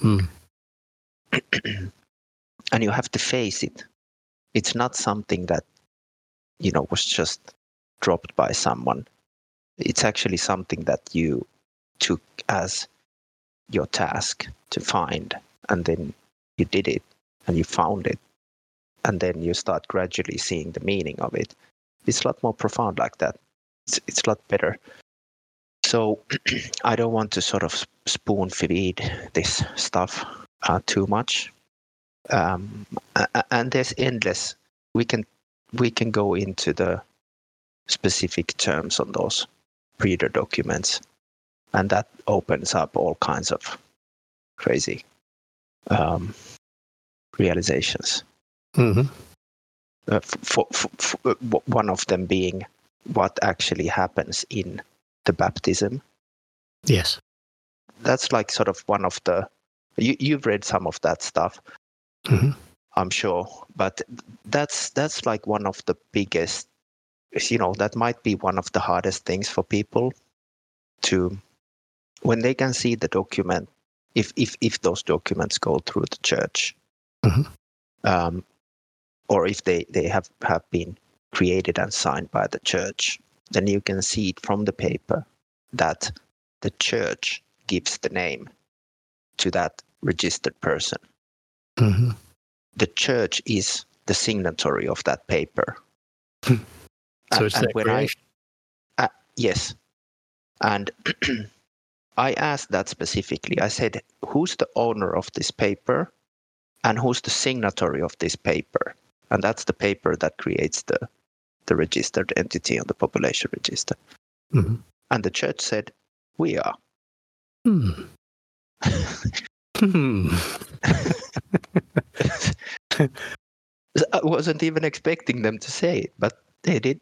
S1: Mm.
S2: and you have to face it it's not something that you know was just dropped by someone it's actually something that you took as your task to find and then you did it and you found it and then you start gradually seeing the meaning of it. It's a lot more profound like that. It's, it's a lot better. So i don't want to sort of spoon feed this stuff uh, too much. Um, and there's endless we can we can go into the specific terms on those reader documents and that opens up all kinds of crazy um, realizations
S1: hmm
S2: uh, f- for, for, for, one of them being what actually happens in the baptism
S1: Yes.
S2: that's like sort of one of the you, you've read some of that stuff
S1: hmm
S2: I'm sure, but that's that's like one of the biggest. You know, that might be one of the hardest things for people to when they can see the document. If if if those documents go through the church,
S1: Mhm.
S2: um, or if they they have have been created and signed by the church, then you can see it from the paper that the church gives the name to that registered person
S1: hmm
S2: the church is the signatory of that paper.
S1: So
S2: And-
S1: it's
S2: and when. I yes, and I asked that specifically. I said, "Who's the owner of this paper, and who's the signatory of this paper?" And that's the paper that creates the the registered entity on the population register.
S1: hmm
S2: And the church said, "We are."
S1: Hmm. Hmm.
S2: I wasn't even expecting them to say it, but they did.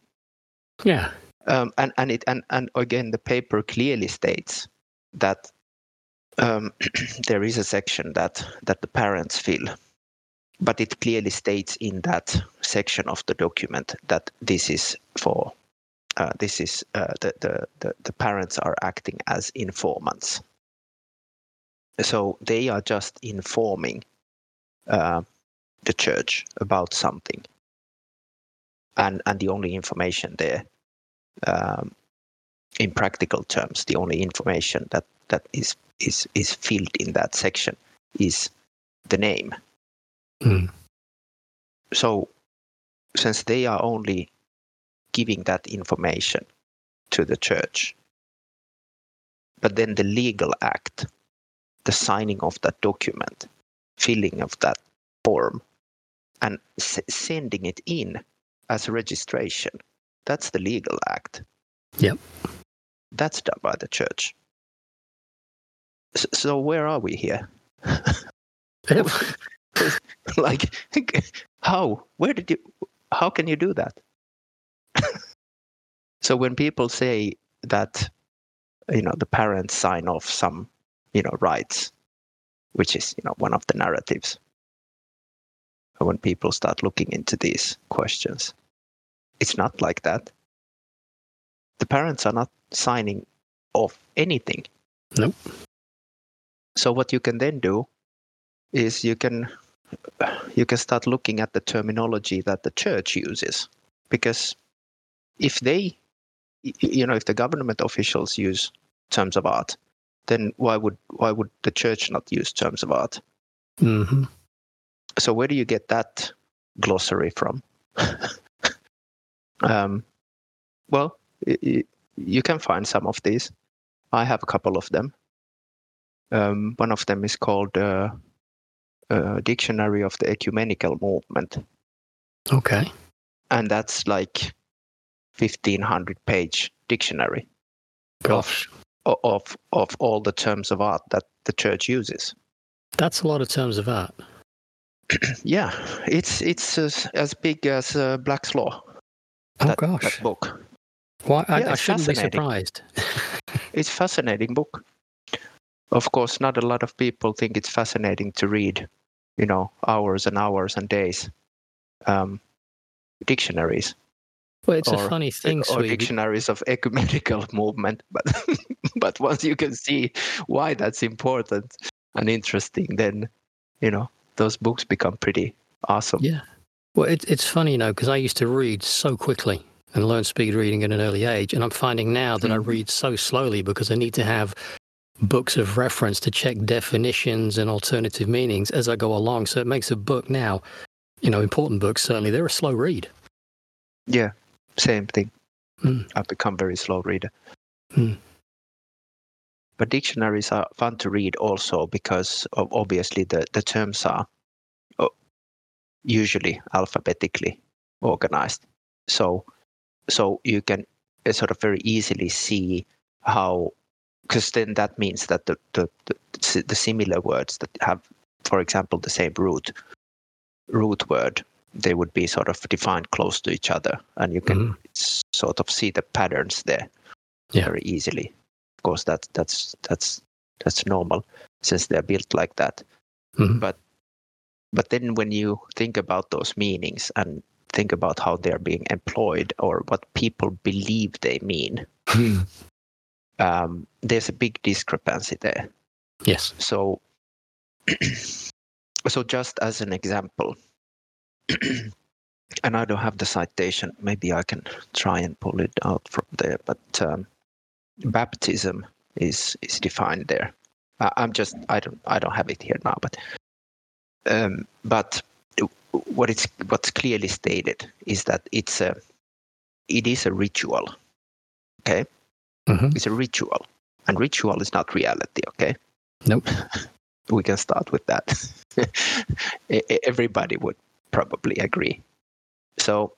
S1: Yeah.
S2: um, and and it and and again the paper clearly states that um, there is a section that that the parents fill but it clearly states in that section of the document that this is for uh, this is uh, the, the the the parents are acting as informants. So they are just informing uh, the church about something. And and the only information there um, in practical terms, the only information that that is is is filled in that section is the name.
S1: Mm.
S2: So, since they are only giving that information to the church, but then the legal act, the signing of that document, filling of that form and s- sending it in as a registration. That's the legal act.
S1: Yep.
S2: That's done by the church. So where are we here? like how? Where did you? How can you do that? so when people say that, you know, the parents sign off some, you know, rights, which is you know one of the narratives. When people start looking into these questions, it's not like that. The parents are not signing off anything.
S1: Nope.
S2: So what you can then do is you can you can start looking at the terminology that the church uses because if they you know if the government officials use terms of art then why would why would the church not use terms of art
S1: hmm
S2: so where do you get that glossary from um, well y- you can find some of these. I have a couple of them. Um, one of them is called uh, uh, dictionary of the ecumenical movement.
S1: Okay.
S2: and that's like 1500 page dictionary
S1: Gosh,
S2: o- of of all the terms of art that the church uses.
S1: That's a lot of terms of art.
S2: yeah it's it's as, as big as uh, black's law.
S1: Oh
S2: that,
S1: gosh.
S2: that book
S1: Why? I,
S2: Yeah,
S1: I shouldn't be surprised.
S2: it's a fascinating book of course not a lot of people think it's fascinating to read you know hours and hours and days um, dictionaries
S1: well, it's
S2: or-
S1: a funny thing,
S2: or dictionaries of ecumenical movement but but once you can see why that's important and interesting then you know those books become pretty awesome
S1: Yeah. Well, it, it's funny, you know, because I used to read so quickly and learn speed reading at an early age. And I'm finding now that I
S2: Mhm.
S1: read so slowly because I need to have books of reference to check definitions and alternative meanings as I go along. So it makes a book now, you know, important books, certainly, they're a slow read.
S2: yeah same thing
S1: Mm.
S2: i've become very slow reader
S1: Mm.
S2: but dictionaries are fun to read also because of obviously the, the terms are uh, usually alphabetically organized so so you can uh, sort of very easily see how because then that means that the, the the the similar words that have for example the same root root word they would be sort of defined close to each other and you can
S1: Mhm.
S2: sort of see the patterns there
S1: Yeah.
S2: very easily of course that that's that's that's normal since they're built like that
S1: Mhm.
S2: but but then when you think about those meanings and think about how they're being employed or what people believe they mean. Um, there's a big discrepancy there.
S1: Yes.
S2: so so just as an example and i don't have the citation maybe i can try and pull it out from there but um, baptism is is defined there. I, i'm just i don't i don't have it here now but um, but what it's what's clearly stated is that it's a it is a ritual okay
S1: Mhm.
S2: it's a ritual and ritual is not reality okay
S1: Nope.
S2: we can start with that. Everybody would probably agree. So,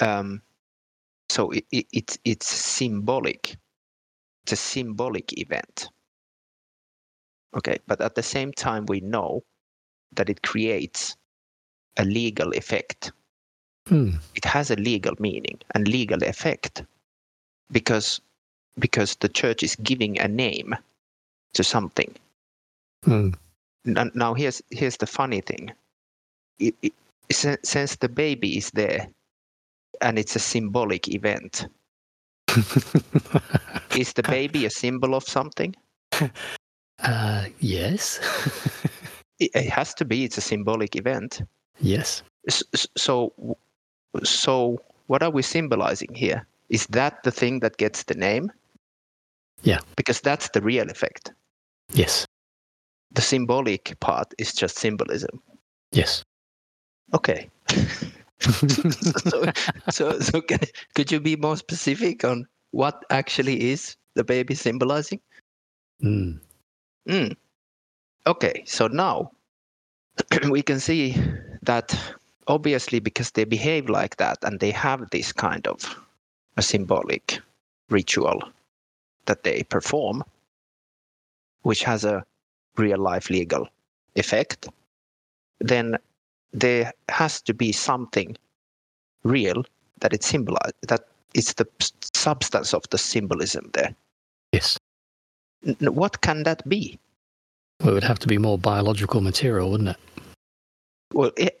S2: um, so it, it, it's it's symbolic. It's a symbolic event. Okay, but at the same time, we know that it creates a legal effect.
S1: Hmm.
S2: It has a legal meaning and legal effect because because the church is giving a name to something. N- now here's here's the funny thing it, it, sin- since the baby is there and it's a symbolic event is the baby a symbol of something
S1: uh, yes.
S2: it, it has to be it's a symbolic event
S1: yes.
S2: So so what are we symbolizing here is that the thing that gets the name
S1: Yeah.
S2: because that's the real effect
S1: Yes.
S2: the symbolic part is just symbolism
S1: Yes.
S2: okay so, so, so can, could you be more specific on what actually is the baby symbolizing?
S1: Hmm.
S2: Mm. Okay, so now we can see that obviously because they behave like that and they have this kind of a symbolic ritual that they perform, which has a real life legal effect, then there has to be something real that it symbolizes, that it's the substance of the symbolism there.
S1: Yes.
S2: N- what can that be?
S1: Well, it would have to be more biological material, wouldn't it?
S2: Well, it,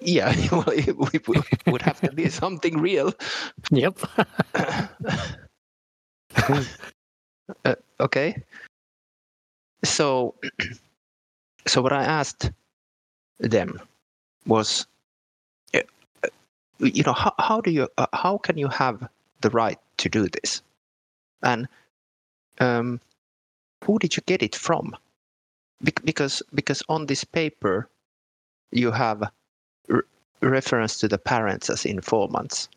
S2: yeah, well, it, it would have to be something real.
S1: Yep.
S2: uh, okay. So, so what I asked them was, uh, you know, how, how do you, uh, how can you have the right to do this? And um, who did you get it from? Be- because because on this paper, you have re- reference to the parents as informants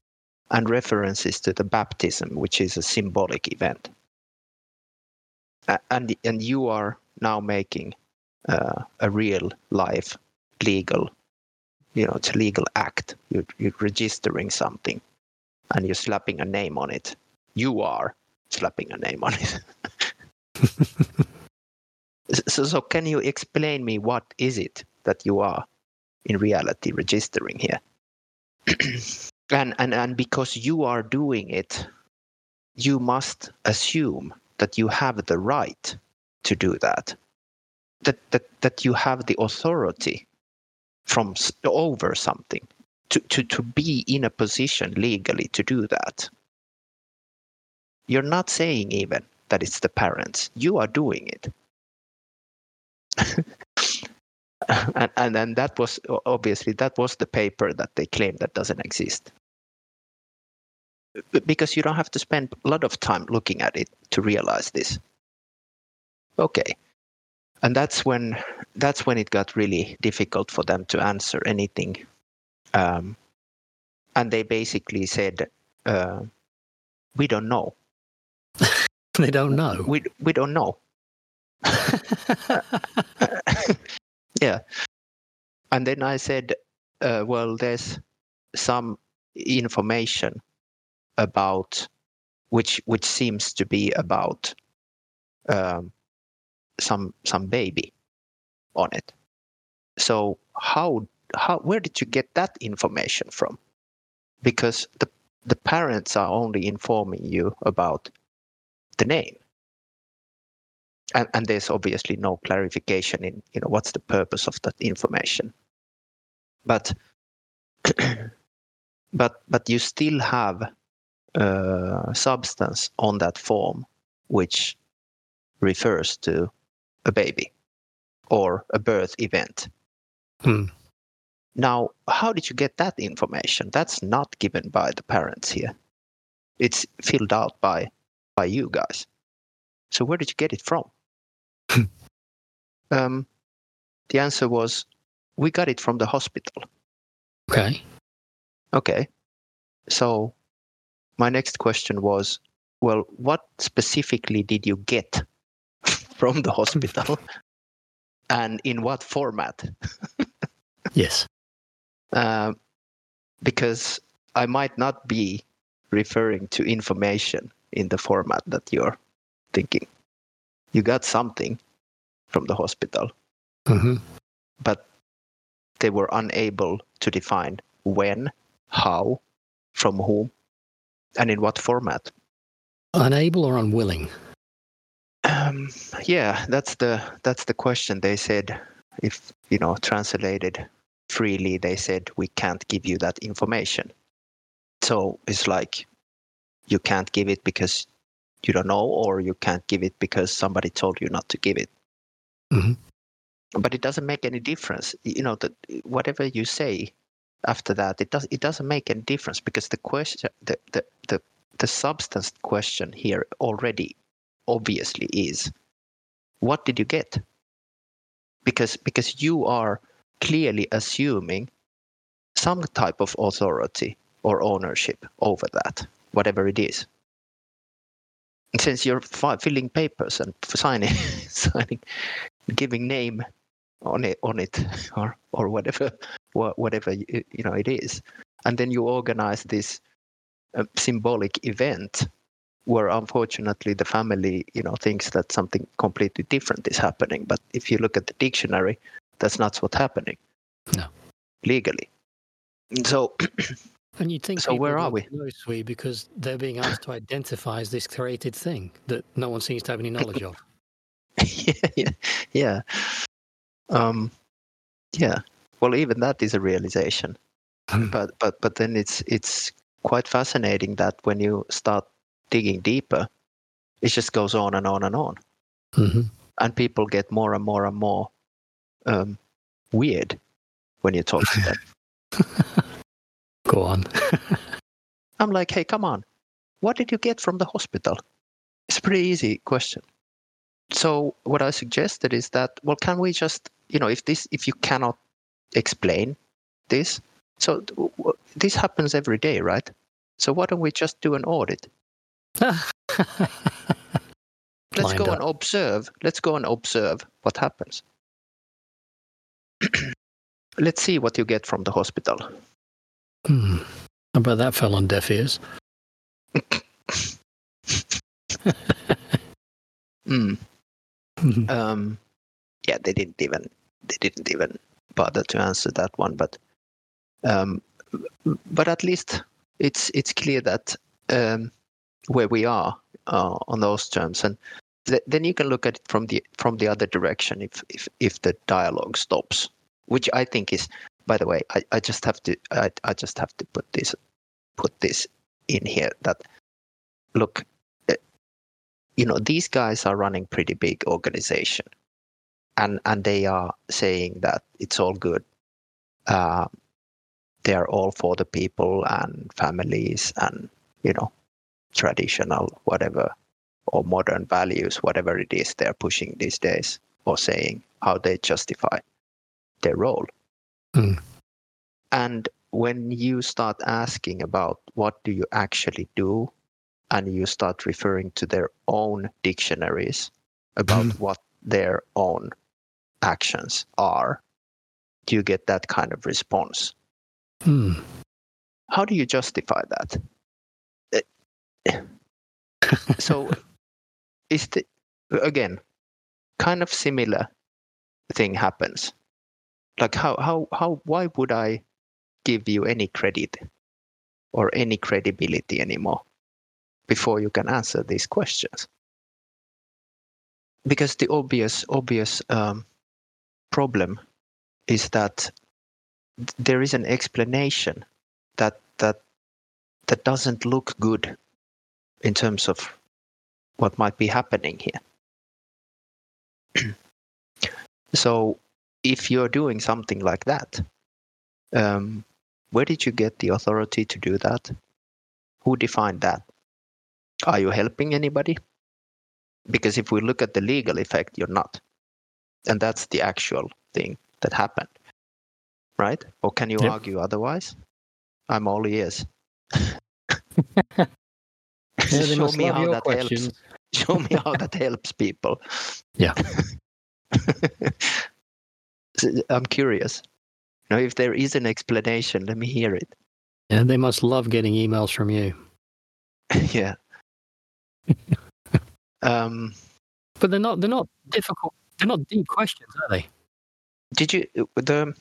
S2: and references to the baptism, which is a symbolic event. and and you are now making uh, a real life legal, you know, it's a legal act. You're, you're registering something, and you're slapping a name on it. You are slapping a name on it. so, so can you explain me what is it that you are in reality registering here? and, and and because you are doing it, you must assume that you have the right to do that. That that that you have the authority from over something to, to, to be in a position legally to do that. You're not saying even that it's the parents. You are doing it. and, and then that was obviously that was the paper that they claim that doesn't exist. Because you don't have to spend a lot of time looking at it to realize this. Okay. And that's when that's when it got really difficult for them to answer anything. Um, and they basically said uh, we don't know.
S1: They don't know?
S2: We we don't know yeah. And then i said uh, well there's some information about which which seems to be about um, some some baby on it. So how how where did you get that information from? Because the the parents are only informing you about the name and, and there's obviously no clarification in you know what's the purpose of that information. But but but you still have uh, substance on that form which refers to a baby or a birth event.
S1: Hmm.
S2: now how did you get that information? That's not given by the parents here. It's filled out by by you guys. So where did you get it from um, the answer was we got it from the hospital.
S1: Okay.
S2: Okay. So my next question was well, what specifically did you get from the hospital and in what format?
S1: yes.
S2: Uh, because I might not be referring to information in the format that you're thinking you got something from the hospital,
S1: mm-hmm.
S2: but they were unable to define when, how, from whom, and in what format.
S1: Unable or unwilling?
S2: Um, yeah, that's the that's the question. They said, if you know, translated freely, they said we can't give you that information. So it's like you can't give it because you don't know or you can't give it because somebody told you not to give it.
S1: Mm-hmm.
S2: but it doesn't make any difference. You know that whatever you say after that it does it doesn't make any difference because the question the the the, the substance question here already obviously is what did you get? Because because you are clearly assuming some type of authority or ownership over that whatever it is since you're filling papers and signing, signing, giving name on it on it or or whatever whatever you, you know it is. And then you organize this uh, symbolic event where unfortunately the family you know thinks that something completely different is happening. But if you look at the dictionary that's not what's happening
S1: no.
S2: legally. So
S1: and you'd think
S2: so where are we?
S1: know, because they're being asked to identify as this created thing that no one seems to have any knowledge of.
S2: Yeah, yeah. Um yeah. Well even that is a realization. Hmm. but but but then it's it's quite fascinating that when you start digging deeper it just goes on and on and on.
S1: Mm-hmm.
S2: and people get more and more and more um, weird when you talk to them
S1: go on.
S2: I'm like hey come on. What did you get from the hospital? It's a pretty easy question. So what i suggested is that well can we just you know if this if you cannot explain this so this happens every day right? So why don't we just do an audit? Let's go up. and observe. Let's go and observe what happens. Let's see what you get from the hospital
S1: hmm. how about that fell on deaf ears
S2: mm. um, yeah they didn't even they didn't even bother to answer that one, but um, but at least it's it's clear that um, where we are uh, on those terms, and th- then you can look at it from the from the other direction if if if the dialogue stops, which I think is, by the way, I, I just have to I, I just have to put this put this in here that look eh, you know these guys are running pretty big organization and and they are saying that it's all good. Uh, they are all for the people and families and you know traditional whatever or modern values, whatever it is they're pushing these days or saying how they justify their role.
S1: Mm.
S2: And when you start asking about what do you actually do, and you start referring to their own dictionaries about mm. what their own actions are, do you get that kind of response?
S1: Hmm.
S2: How do you justify that? so, is the again kind of similar thing happens? Like how how how why would I give you any credit or any credibility anymore before you can answer these questions? Because the obvious obvious um, problem is that there is an explanation that that that doesn't look good in terms of what might be happening here. so, if you're doing something like that, um, where did you get the authority to do that? Who defined that? Are you helping anybody? Because if we look at the legal effect, you're not and that's the actual thing that happened right or can you yep. argue otherwise i'm all ears
S1: yeah, show me how that questions.
S2: helps show me how that helps people
S1: yeah
S2: i'm curious now if there is an explanation let me hear it
S1: yeah they must love getting emails from you
S2: yeah um
S1: but they're not they're not difficult they're not deep questions, are they?
S2: Did you the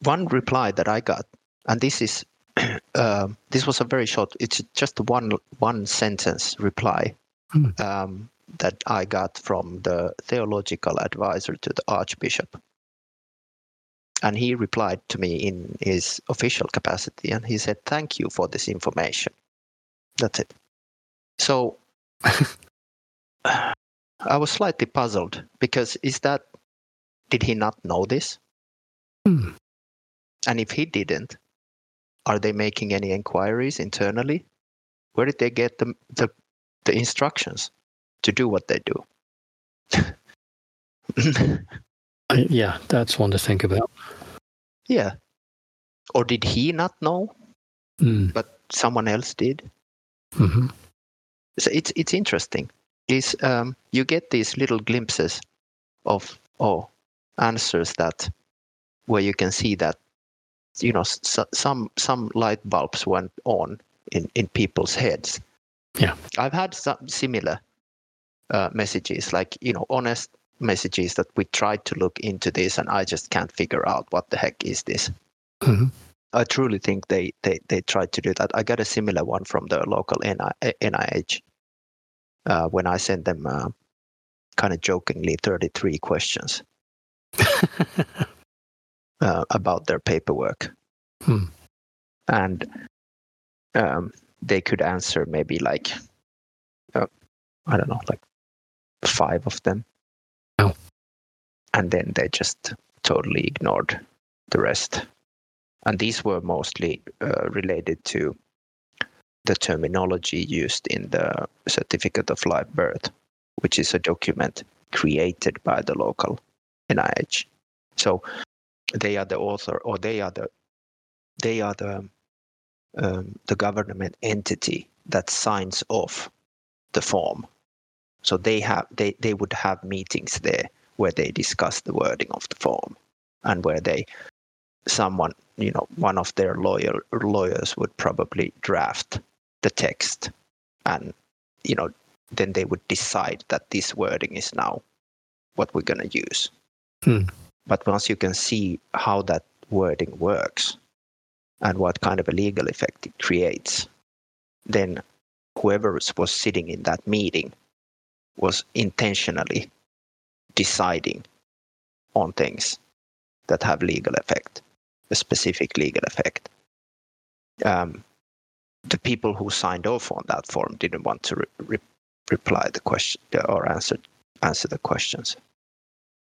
S2: one reply that I got, and this is uh, this was a very short. It's just one one sentence reply
S1: hmm.
S2: um, that I got from the theological advisor to the archbishop, and he replied to me in his official capacity, and he said, "Thank you for this information." That's it. So. I was slightly puzzled because is that did he not know this?
S1: Hmm.
S2: And if he didn't, are they making any inquiries internally? Where did they get the the, the instructions to do what they do?
S1: yeah, that's one to think about.
S2: Yeah. Or did he not know,
S1: mm.
S2: but someone else did?
S1: Mm-hmm.
S2: So it's it's interesting is um, you get these little glimpses of oh answers that where you can see that you know some some light bulbs went on in in people's heads
S1: yeah
S2: i've had some similar uh, messages like you know honest messages that we tried to look into this and i just can't figure out what the heck is this
S1: mm-hmm.
S2: i truly think they, they they tried to do that i got a similar one from the local nih uh, when i sent them uh, kind of jokingly 33 questions uh, about their paperwork.
S1: Hmm.
S2: And um, they could answer maybe like, uh, I don't know, like five of them.
S1: Oh.
S2: And then they just totally ignored the rest. And these were mostly uh, related to the terminology used in the certificate of live birth, which is a document created by the local NIH. So they are the author or they are the they are the um, the government entity that signs off the form so they have they, they would have meetings there where they discuss the wording of the form and where they someone you know one of their lawyer lawyers would probably draft the text and you know then they would decide that this wording is now what we're going to use
S1: hmm.
S2: But once you can see how that wording works and what kind of a legal effect it creates, then whoever was sitting in that meeting was intentionally deciding on things that have legal effect, a specific legal effect. Um, the people who signed off on that form didn't want to re- re- reply the question or answer answer the questions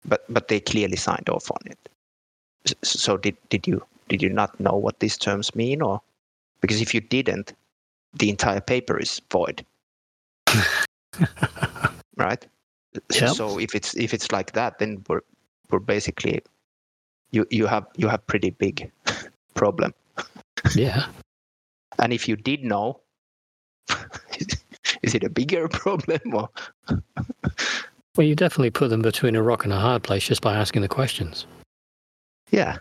S2: but but they clearly signed off on it. So did did you did you not know what these terms mean, or because if you didn't, the entire paper is void, right? So if it's if it's like that, then we're we're basically you you have you have pretty big problem.
S1: Yeah.
S2: And if you did know, is it a bigger problem or?
S1: Well, you definitely put them between a rock and a hard place just by asking the questions.
S2: Yeah.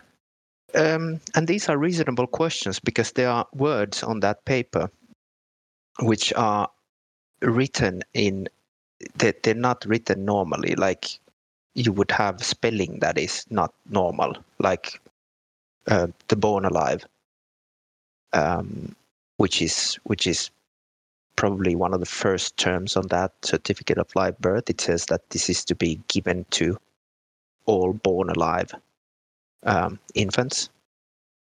S2: Um, and these are reasonable questions because there are words on that paper which are written in that they're not written normally like you would have spelling that is not normal like uh, the born alive um, which is which is probably one of the first terms on that certificate of live birth. It says that this is to be given to all born alive um, infants,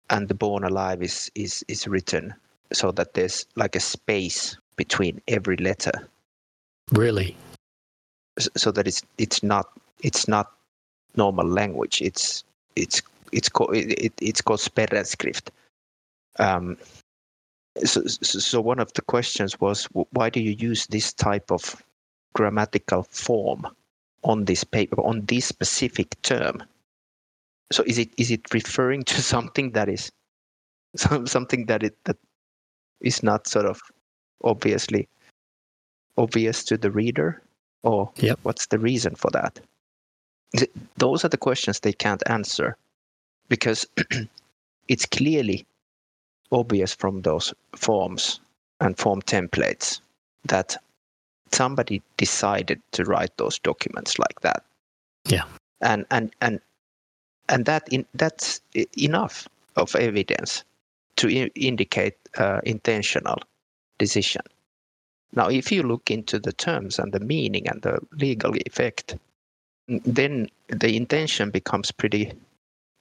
S2: and the born alive is is is written so that there's like a space between every letter.
S1: Really?
S2: So that it's it's not it's not normal language. It's it's it's called it, it's called spärrskrift. Um, so, so one of the questions was why do you use this type of grammatical form on this paper on this specific term so is it is it referring to something that is something that it that is not sort of obviously obvious to the reader or
S1: yep.
S2: what's the reason for that those are the questions they can't answer because it's clearly obvious from those forms and form templates that somebody decided to write those documents like that.
S1: Yeah.
S2: And and and and that in, that's enough of evidence to I- indicate uh, intentional decision. Now, if you look into the terms and the meaning and the legal effect, then the intention becomes pretty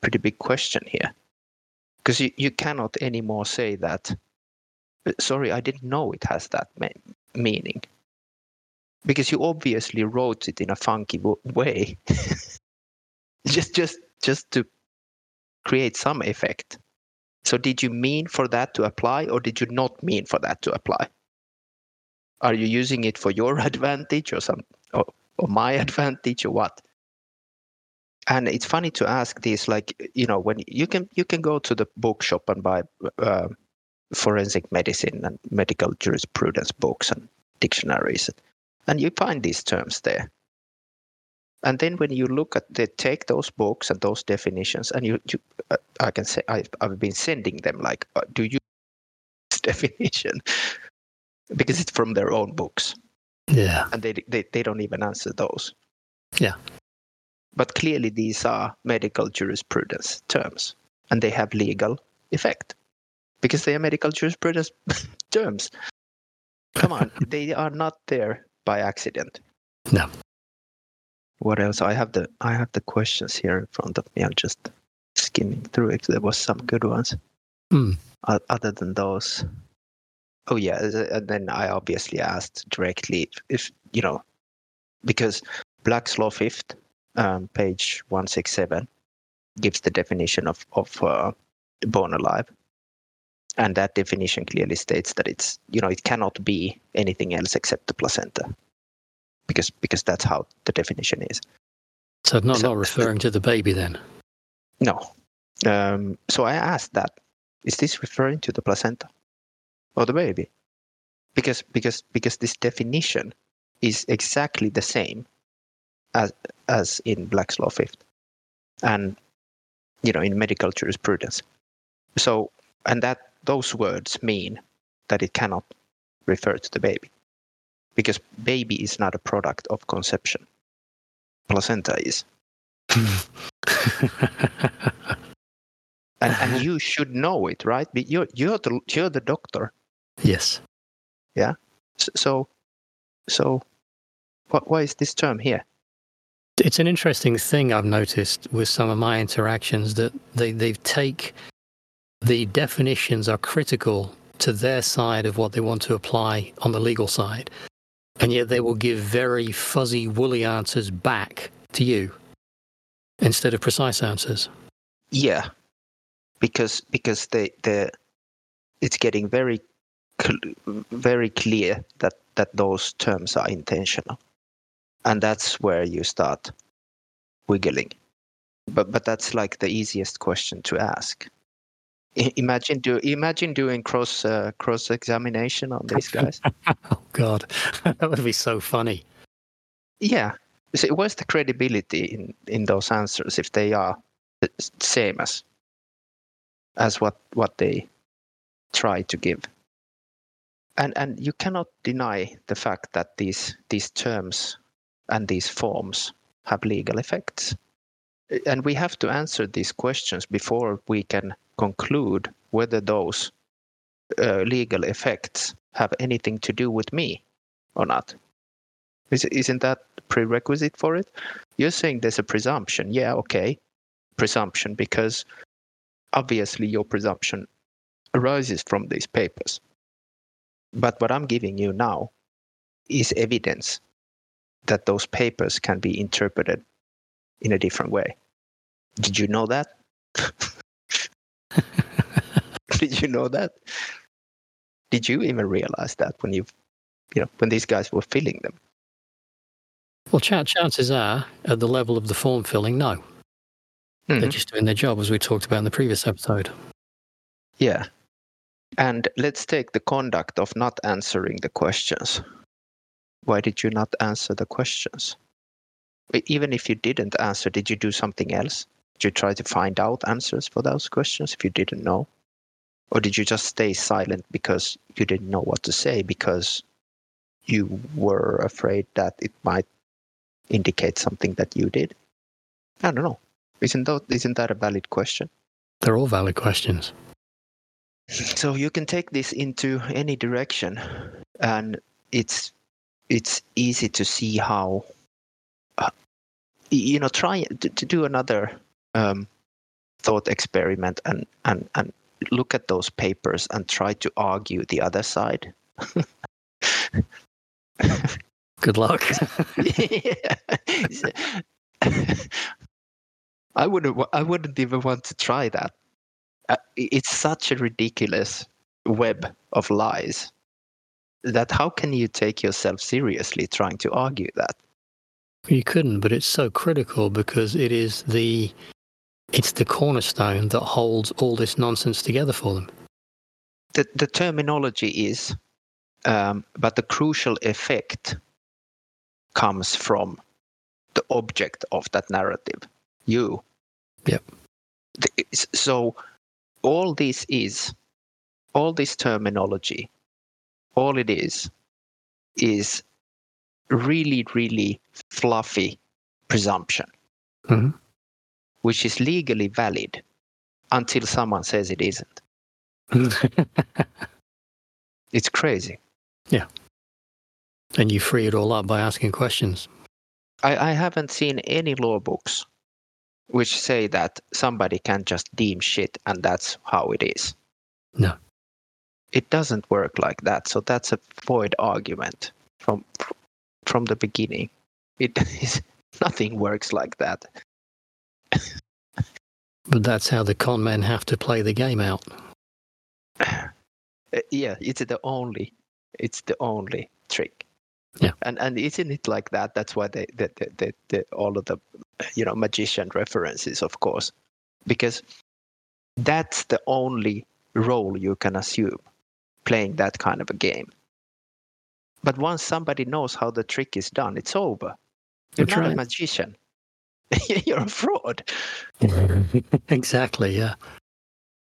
S2: pretty big question here. Because you, you cannot anymore say that sorry i didn't know it has that meaning. Because you obviously wrote it in a funky way. Just just just to create some effect. So did you mean for that to apply or did you not mean for that to apply are you using it for your advantage or some or, or my advantage or what and it's funny to ask this like you know when you can you can go to the bookshop and buy uh, forensic medicine and medical jurisprudence books and dictionaries and you find these terms there And then when you look at the take those books and those definitions, and you, you uh, I can say I've, I've been sending them like, uh, do you definition? Because it's from their own books,
S1: Yeah.
S2: and they, they they don't even answer those.
S1: Yeah.
S2: But clearly, these are medical jurisprudence terms, and they have legal effect because they are medical jurisprudence terms. Come on, they are not there by accident.
S1: No.
S2: What else? I have the I have the questions here in front of me. I'm just skimming through if there was some good ones.
S1: Hmm.
S2: Other than those, oh yeah, and then I obviously asked directly if, you know, because Black's Law Fifth, um, page one six seven, gives the definition of of uh, born alive, and that definition clearly states that it's you know it cannot be anything else except the placenta, because because that's how the definition is.
S1: So not
S2: So-
S1: not referring to the baby then.
S2: No. Um, so I asked that: Is this referring to the placenta or the baby? Because because because this definition is exactly the same as as in Black's Law Fifth, and you know in medical jurisprudence. So and that those words mean that it cannot refer to the baby, because baby is not a product of conception. Placenta is. and, and you should know it, right? But You're you're the you're the doctor.
S1: Yes.
S2: Yeah. So so what why is this term here?
S1: It's an interesting thing I've noticed with some of my interactions that they, they take the definitions are critical to their side of what they want to apply on the legal side. And yet they will give very fuzzy, woolly answers back to you instead of precise answers.
S2: Yeah, because because they the it's getting very cl- very clear that that those terms are intentional, and that's where you start wiggling. But but that's like the easiest question to ask. I- Imagine do imagine doing cross uh, cross examination on these guys.
S1: Oh, God. that would be so funny.
S2: yeah. So where's the credibility in in those answers if they are the same as as what what they try to give? And and you cannot deny the fact that these these terms and these forms have legal effects. And we have to answer these questions before we can conclude whether those uh, legal effects have anything to do with me or not. Is, isn't that prerequisite for it? You're saying there's a presumption. Yeah, okay. Presumption, because obviously your presumption arises from these papers. But what I'm giving you now is evidence that those papers can be interpreted in a different way. Did you know that? Did you know that? Did you even realize that when you, you know, when these guys were filling them?
S1: Well, ch- chances are, at the level of the form filling, no. They're
S2: Mhm.
S1: just doing their job, as we talked about in the previous episode.
S2: Yeah. And let's take the conduct of not answering the questions. Why did you not answer the questions? Even if you didn't answer, did you do something else? Did you try to find out answers for those questions if you didn't know? Or did you just stay silent because you didn't know what to say because you were afraid that it might indicate something that you did? I don't know. Isn't that, isn't that a valid question?
S1: They're all valid questions.
S2: So you can take this into any direction and it's it's easy to see how uh, you know try to, to do another um, thought experiment and and and look at those papers and try to argue the other side
S1: Good luck.
S2: I wouldn't. I wouldn't even want to try that. Uh, It's such a ridiculous web of lies that how can you take yourself seriously trying to argue that?
S1: You couldn't, but it's so critical because it is the it's the cornerstone that holds all this nonsense together for them.
S2: The the terminology is, um, but the crucial effect comes from the the object of that narrative you
S1: Yep.
S2: The- so all this is all this terminology all it is is really really fluffy presumption
S1: Mhm.
S2: which is legally valid until someone says it isn't it's crazy Yeah.
S1: and you free it all up by asking questions.
S2: I, I haven't seen any law books which say that somebody can just deem shit and that's how it is.
S1: No.
S2: It doesn't work like that. So that's a void argument from from the beginning. It is nothing works like that.
S1: But that's how the con men have to play the game out.
S2: Uh, yeah, it's the only it's the only trick.
S1: Yeah.
S2: And and isn't it like that? That's why they the, the, the, the all of the you know magician references, of course, because that's the only role you can assume playing that kind of a game. But once somebody knows how the trick is done, it's over. You're
S1: That's
S2: not a magician. You're a fraud.
S1: exactly, yeah.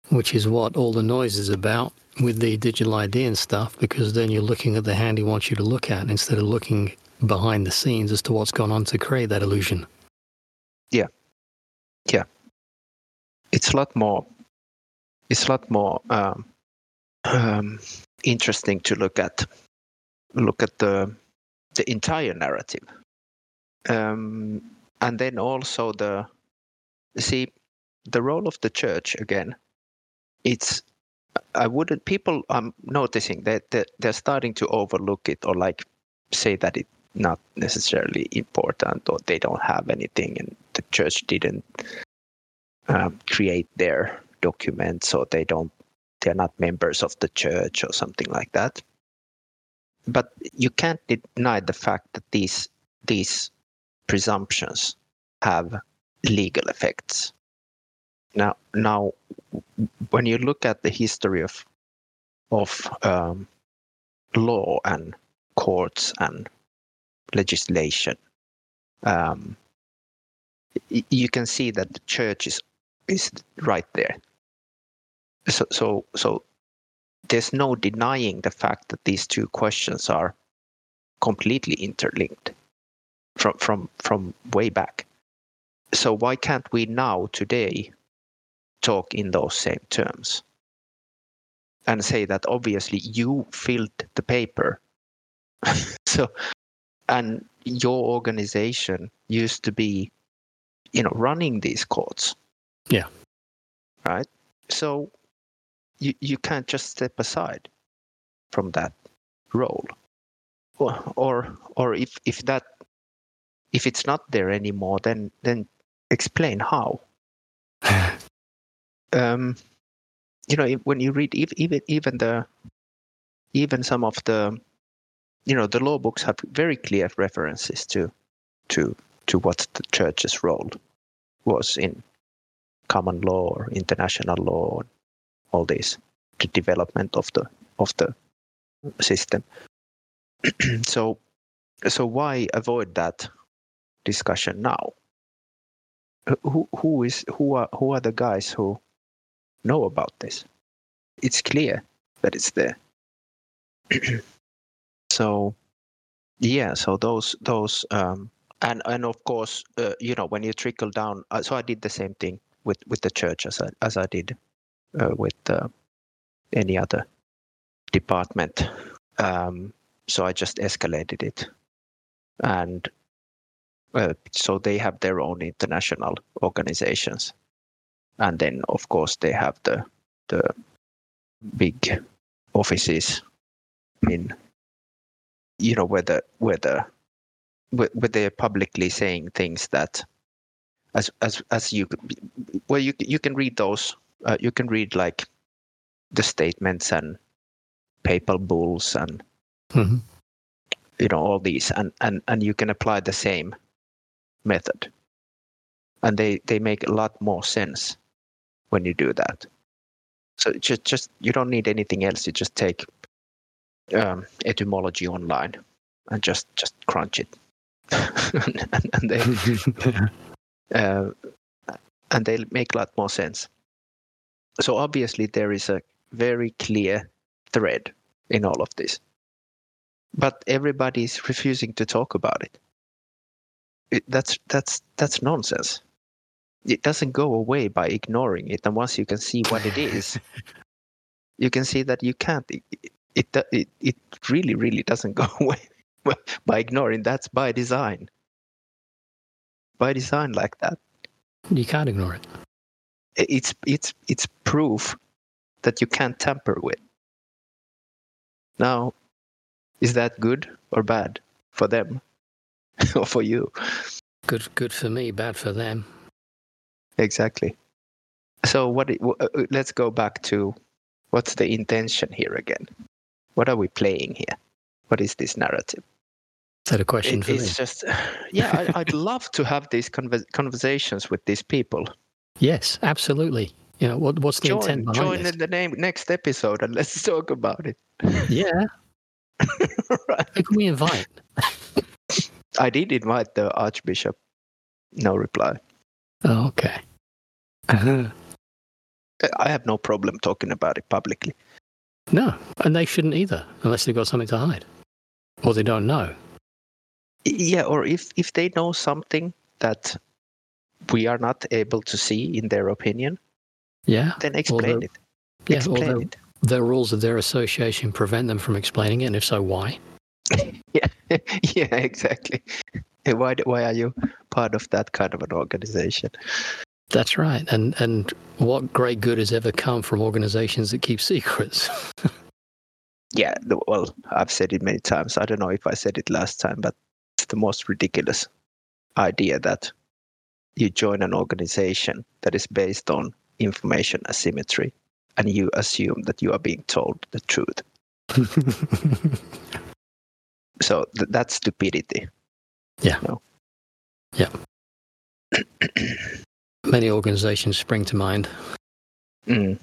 S1: Which is what all the noise is about with the digital ID and stuff, because then you're looking at the hand he wants you to look at instead of looking behind the scenes as to what's gone on to create that illusion.
S2: It's a lot more it's a lot more um, um, interesting to look at look at the the entire narrative. Um, and then also the see the role of the church again it's i wouldn't people i'm noticing that, they're starting to overlook it or like say that it's not necessarily important or they don't have anything and the church didn't um, create their documents or they don't they're not members of the church or something like that. But you can't deny the fact that these these presumptions have legal effects. Now now when you look at the history of of um, law and courts and legislation um, you can see that the church is is right there. So so so there's no denying the fact that these two questions are completely interlinked from from from way back. So why can't we now today talk in those same terms and say that obviously you filled the paper so and your organization used to be you know running these courts.
S1: Yeah.
S2: right? So you you can't just step aside from that role. Or or, or if if that if it's not there anymore then then explain how. Um you know when you read even even the even some of the you know the law books have very clear references to to to what the church's role was in common law or international law all this the development of the of the system. So so why avoid that discussion now? Who who is who are who are the guys who know about this? It's clear that it's there so yeah so those those um and and of course uh, you know when you trickle down uh, so i did the same thing with with the church as i as i did uh, with uh, any other department. Um so i just escalated it. And uh, so they have their own international organizations. And then of course they have the the big offices in you know whether whether where they're publicly saying things that as as as you well you you can read those uh, you can read like the statements and papal bulls and
S1: Mhm.
S2: you know all these and and and you can apply the same method. And they they make a lot more sense when you do that. So just just you don't need anything else. You just take um, etymology online and just just crunch it and, and they uh, and they make a lot more sense. So obviously there is a very clear thread in all of this, but everybody is refusing to talk about it. it. That's that's that's nonsense. It doesn't go away by ignoring it, and once you can see what it is, you can see that you can't. It it it, really really doesn't go away by ignoring. That's by design. By design, like that.
S1: You can't ignore it.
S2: It's it's it's proof that you can't tamper with. Now, is that good or bad for them or for you?
S1: Good, good for me, bad for them.
S2: Exactly. So, what? Uh, let's go back to what's the intention here again? What are we playing here? What is this narrative?
S1: Is that a question
S2: it,
S1: for
S2: it's
S1: me?
S2: just, yeah, I, would love to have these conversations with these people.
S1: Yes, absolutely. You know, what, what's the
S2: join,
S1: intent behind
S2: Join
S1: this?
S2: in the name, next episode and let's talk about it.
S1: Yeah.
S2: right.
S1: Who can we invite?
S2: I did invite the Archbishop. No reply.
S1: Oh, okay. Uh-huh.
S2: I have no problem talking about it publicly.
S1: No, and they shouldn't either, unless they've got something to hide. Or they don't know.
S2: Yeah or if if they know something that we are not able to see in their opinion
S1: yeah
S2: then explain it.
S1: Yeah
S2: explain it.
S1: the rules of their association prevent them from explaining it and if so why?
S2: Yeah yeah exactly. Why why are you part of that kind of an organization
S1: that's right and and what great good has ever come from organizations that keep secrets
S2: yeah well i've said it many times i don't know if i said it last time but it's the most ridiculous idea that you join an organization that is based on information asymmetry and you assume that you are being told the truth. so th- that's stupidity.
S1: Yeah. No? Yeah. Many organizations spring to mind.
S2: Mm.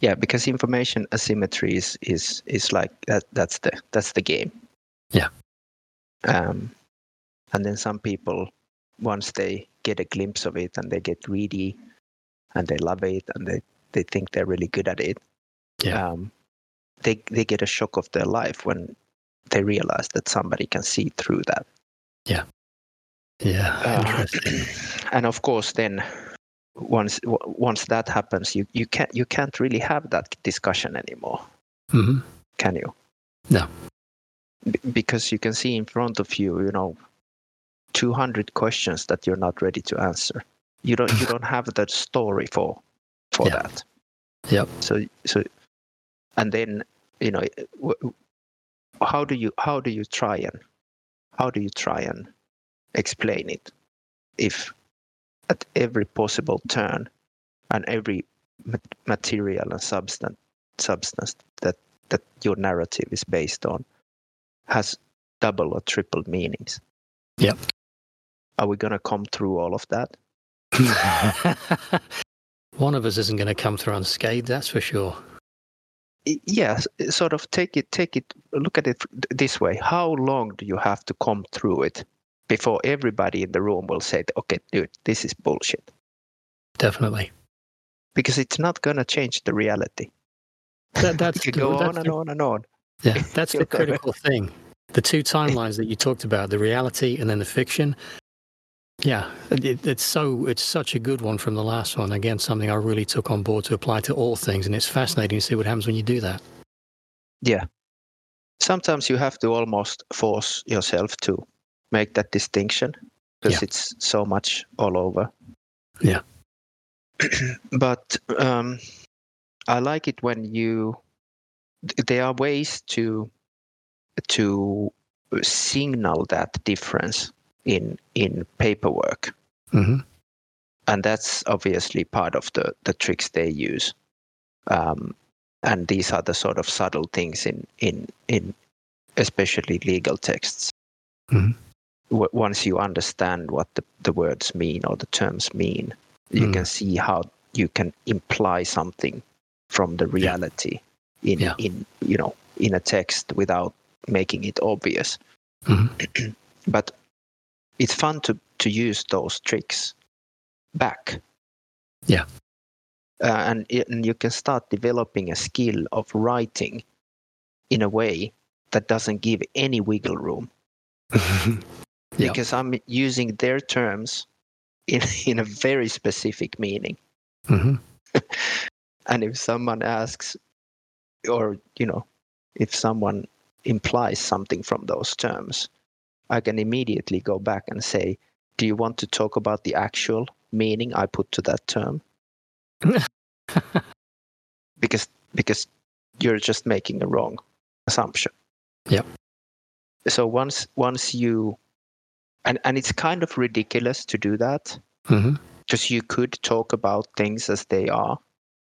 S2: Yeah, because information asymmetry is is is like that. That's the that's the game.
S1: Yeah.
S2: Um, and then some people, once they get a glimpse of it and they get greedy and they love it and they, they think they're really good at it,
S1: yeah.
S2: um, they, they get a shock of their life when they realize that somebody can see through that.
S1: Yeah. Yeah. Uh,
S2: and of course, then once once that happens, you, you can't you can't really have that discussion anymore.
S1: Mm-hmm.
S2: Can you?
S1: No
S2: because you can see in front of you, you know, 200 questions that you're not ready to answer. You don't you don't have that story for for
S1: yeah.
S2: that.
S1: Yep.
S2: So so and then you know how do you how do you try and how do you try and explain it if at every possible turn and every material and substance substance that that your narrative is based on has double or triple meanings.
S1: Yep.
S2: Are we going to come through all of that?
S1: One of us isn't going to come through unscathed, that's for sure.
S2: Yes, sort of take it, take it, look at it this way. How long do you have to come through it before everybody in the room will say, okay, dude, this is bullshit?
S1: Definitely.
S2: Because it's not going to change the reality.
S1: That, that's
S2: you go on and on and on.
S1: Yeah, that's the critical thing. The two timelines that you talked about, the reality and then the fiction. Yeah, it, it's so it's such a good one from the last one. Again, something I really took on board to apply to all things, and it's fascinating to see what happens when you do that.
S2: Yeah, sometimes you have to almost force yourself to make that distinction because yeah. it's so much all over.
S1: Yeah,
S2: but um, I like it when you there are ways to to signal that difference in in paperwork
S1: mm-hmm.
S2: and that's obviously part of the the tricks they use um, and these are the sort of subtle things in in in especially legal texts
S1: mm-hmm.
S2: W- once you understand what the, the words mean or the terms mean you mm. can see how you can imply something from the reality
S1: yeah.
S2: in
S1: yeah.
S2: in you know in a text without making it obvious
S1: mm-hmm.
S2: but it's fun to to use those tricks back.
S1: Yeah.
S2: Uh, and, it, and you can start developing a skill of writing in a way that doesn't give any wiggle room
S1: Yeah.
S2: because I'm using their terms in, in a very specific meaning.
S1: hmm
S2: And if someone asks, or, you know, if someone implies something from those terms, I can immediately go back and say, Do you want to talk about the actual meaning I put to that term? because because you're just making a wrong assumption.
S1: Yep.
S2: So once once you and, and it's kind of ridiculous to do that because you could talk about things as they are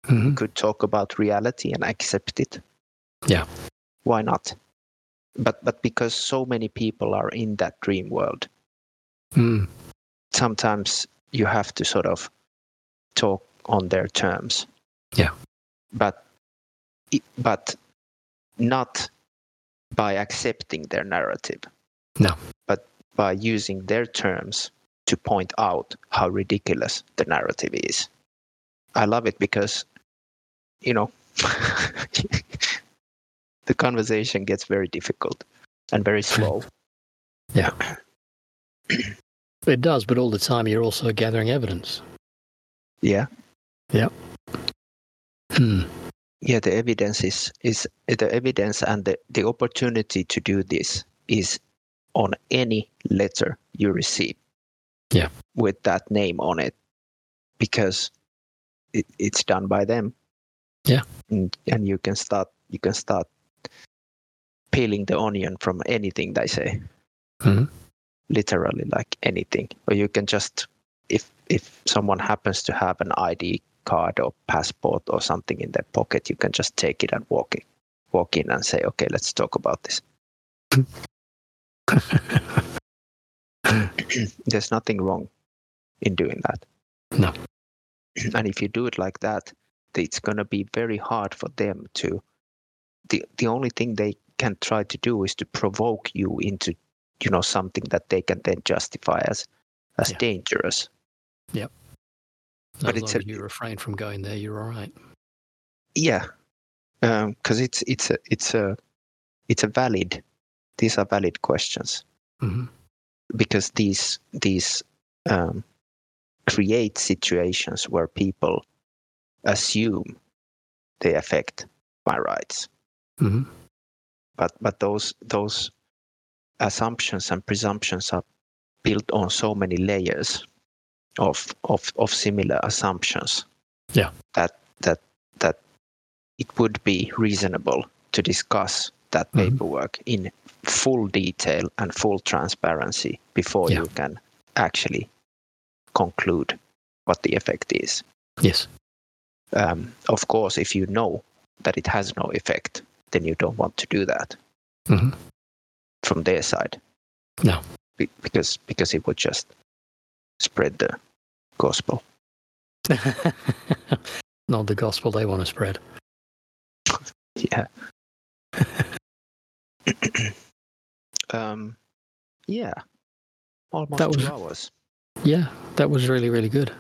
S1: hmm
S2: could talk about reality and accept it.
S1: Yeah.
S2: Why not? But but because so many people are in that dream world,
S1: Mm.
S2: sometimes you have to sort of talk on their terms.
S1: Yeah.
S2: But but not by accepting their narrative.
S1: No.
S2: But by using their terms to point out how ridiculous the narrative is. I love it because you know the conversation gets very difficult and very slow. Yeah.
S1: it does, but all the time you're also gathering evidence.
S2: Yeah. Yeah.
S1: Hmm.
S2: Yeah, the evidence is is the evidence and the, the opportunity to do this is on any letter you receive.
S1: Yeah.
S2: With that name on it. Because it, it's done by them.
S1: Yeah.
S2: And and you can start you can start peeling the onion from anything they say.
S1: Mhm.
S2: Literally like anything. Or you can just if if someone happens to have an ID card or passport or something in their pocket, you can just take it and walk in, walk in and say, "Okay, let's talk about this." There's nothing wrong in doing that.
S1: No.
S2: And if you do it like that, it's going to be very hard for them to. The the only thing they can try to do is to provoke you into, you know, something that they can then justify as as
S1: Yeah.
S2: dangerous. But
S1: as
S2: it's a-
S1: you refrain from going there, you're all right.
S2: Yeah, um, because it's it's a it's a it's a valid. These are valid questions
S1: hmm
S2: because these these um, create situations where people assume they affect my rights,
S1: hmm
S2: but but those those assumptions and presumptions are built on so many layers of of of similar assumptions.
S1: Yeah.
S2: That that that it would be reasonable to discuss that
S1: Mhm.
S2: paperwork in full detail and full transparency before
S1: Yeah.
S2: you can actually conclude what the effect is.
S1: Yes.
S2: Um, of course, if you know that it has no effect, then you don't want to do that
S1: hmm
S2: from their side.
S1: No.
S2: Be- because because it would just spread the gospel.
S1: Not the gospel they want to spread.
S2: Yeah. um, yeah. Almost
S1: That
S2: two
S1: was-
S2: hours.
S1: Yeah, that was really, really good.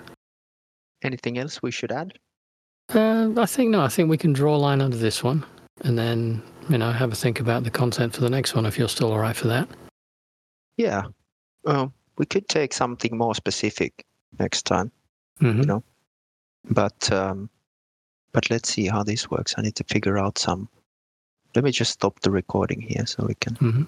S2: Anything else we should add?
S1: Uh, I think no. I think we can draw a line under this one, and then you know have a think about the content for the next one if you're still all right for that.
S2: Yeah. Um, we could take something more specific next time,
S1: hmm
S2: know. but um, but let's see how this works. I need to figure out some. Let me just stop the recording here so we can
S1: hmm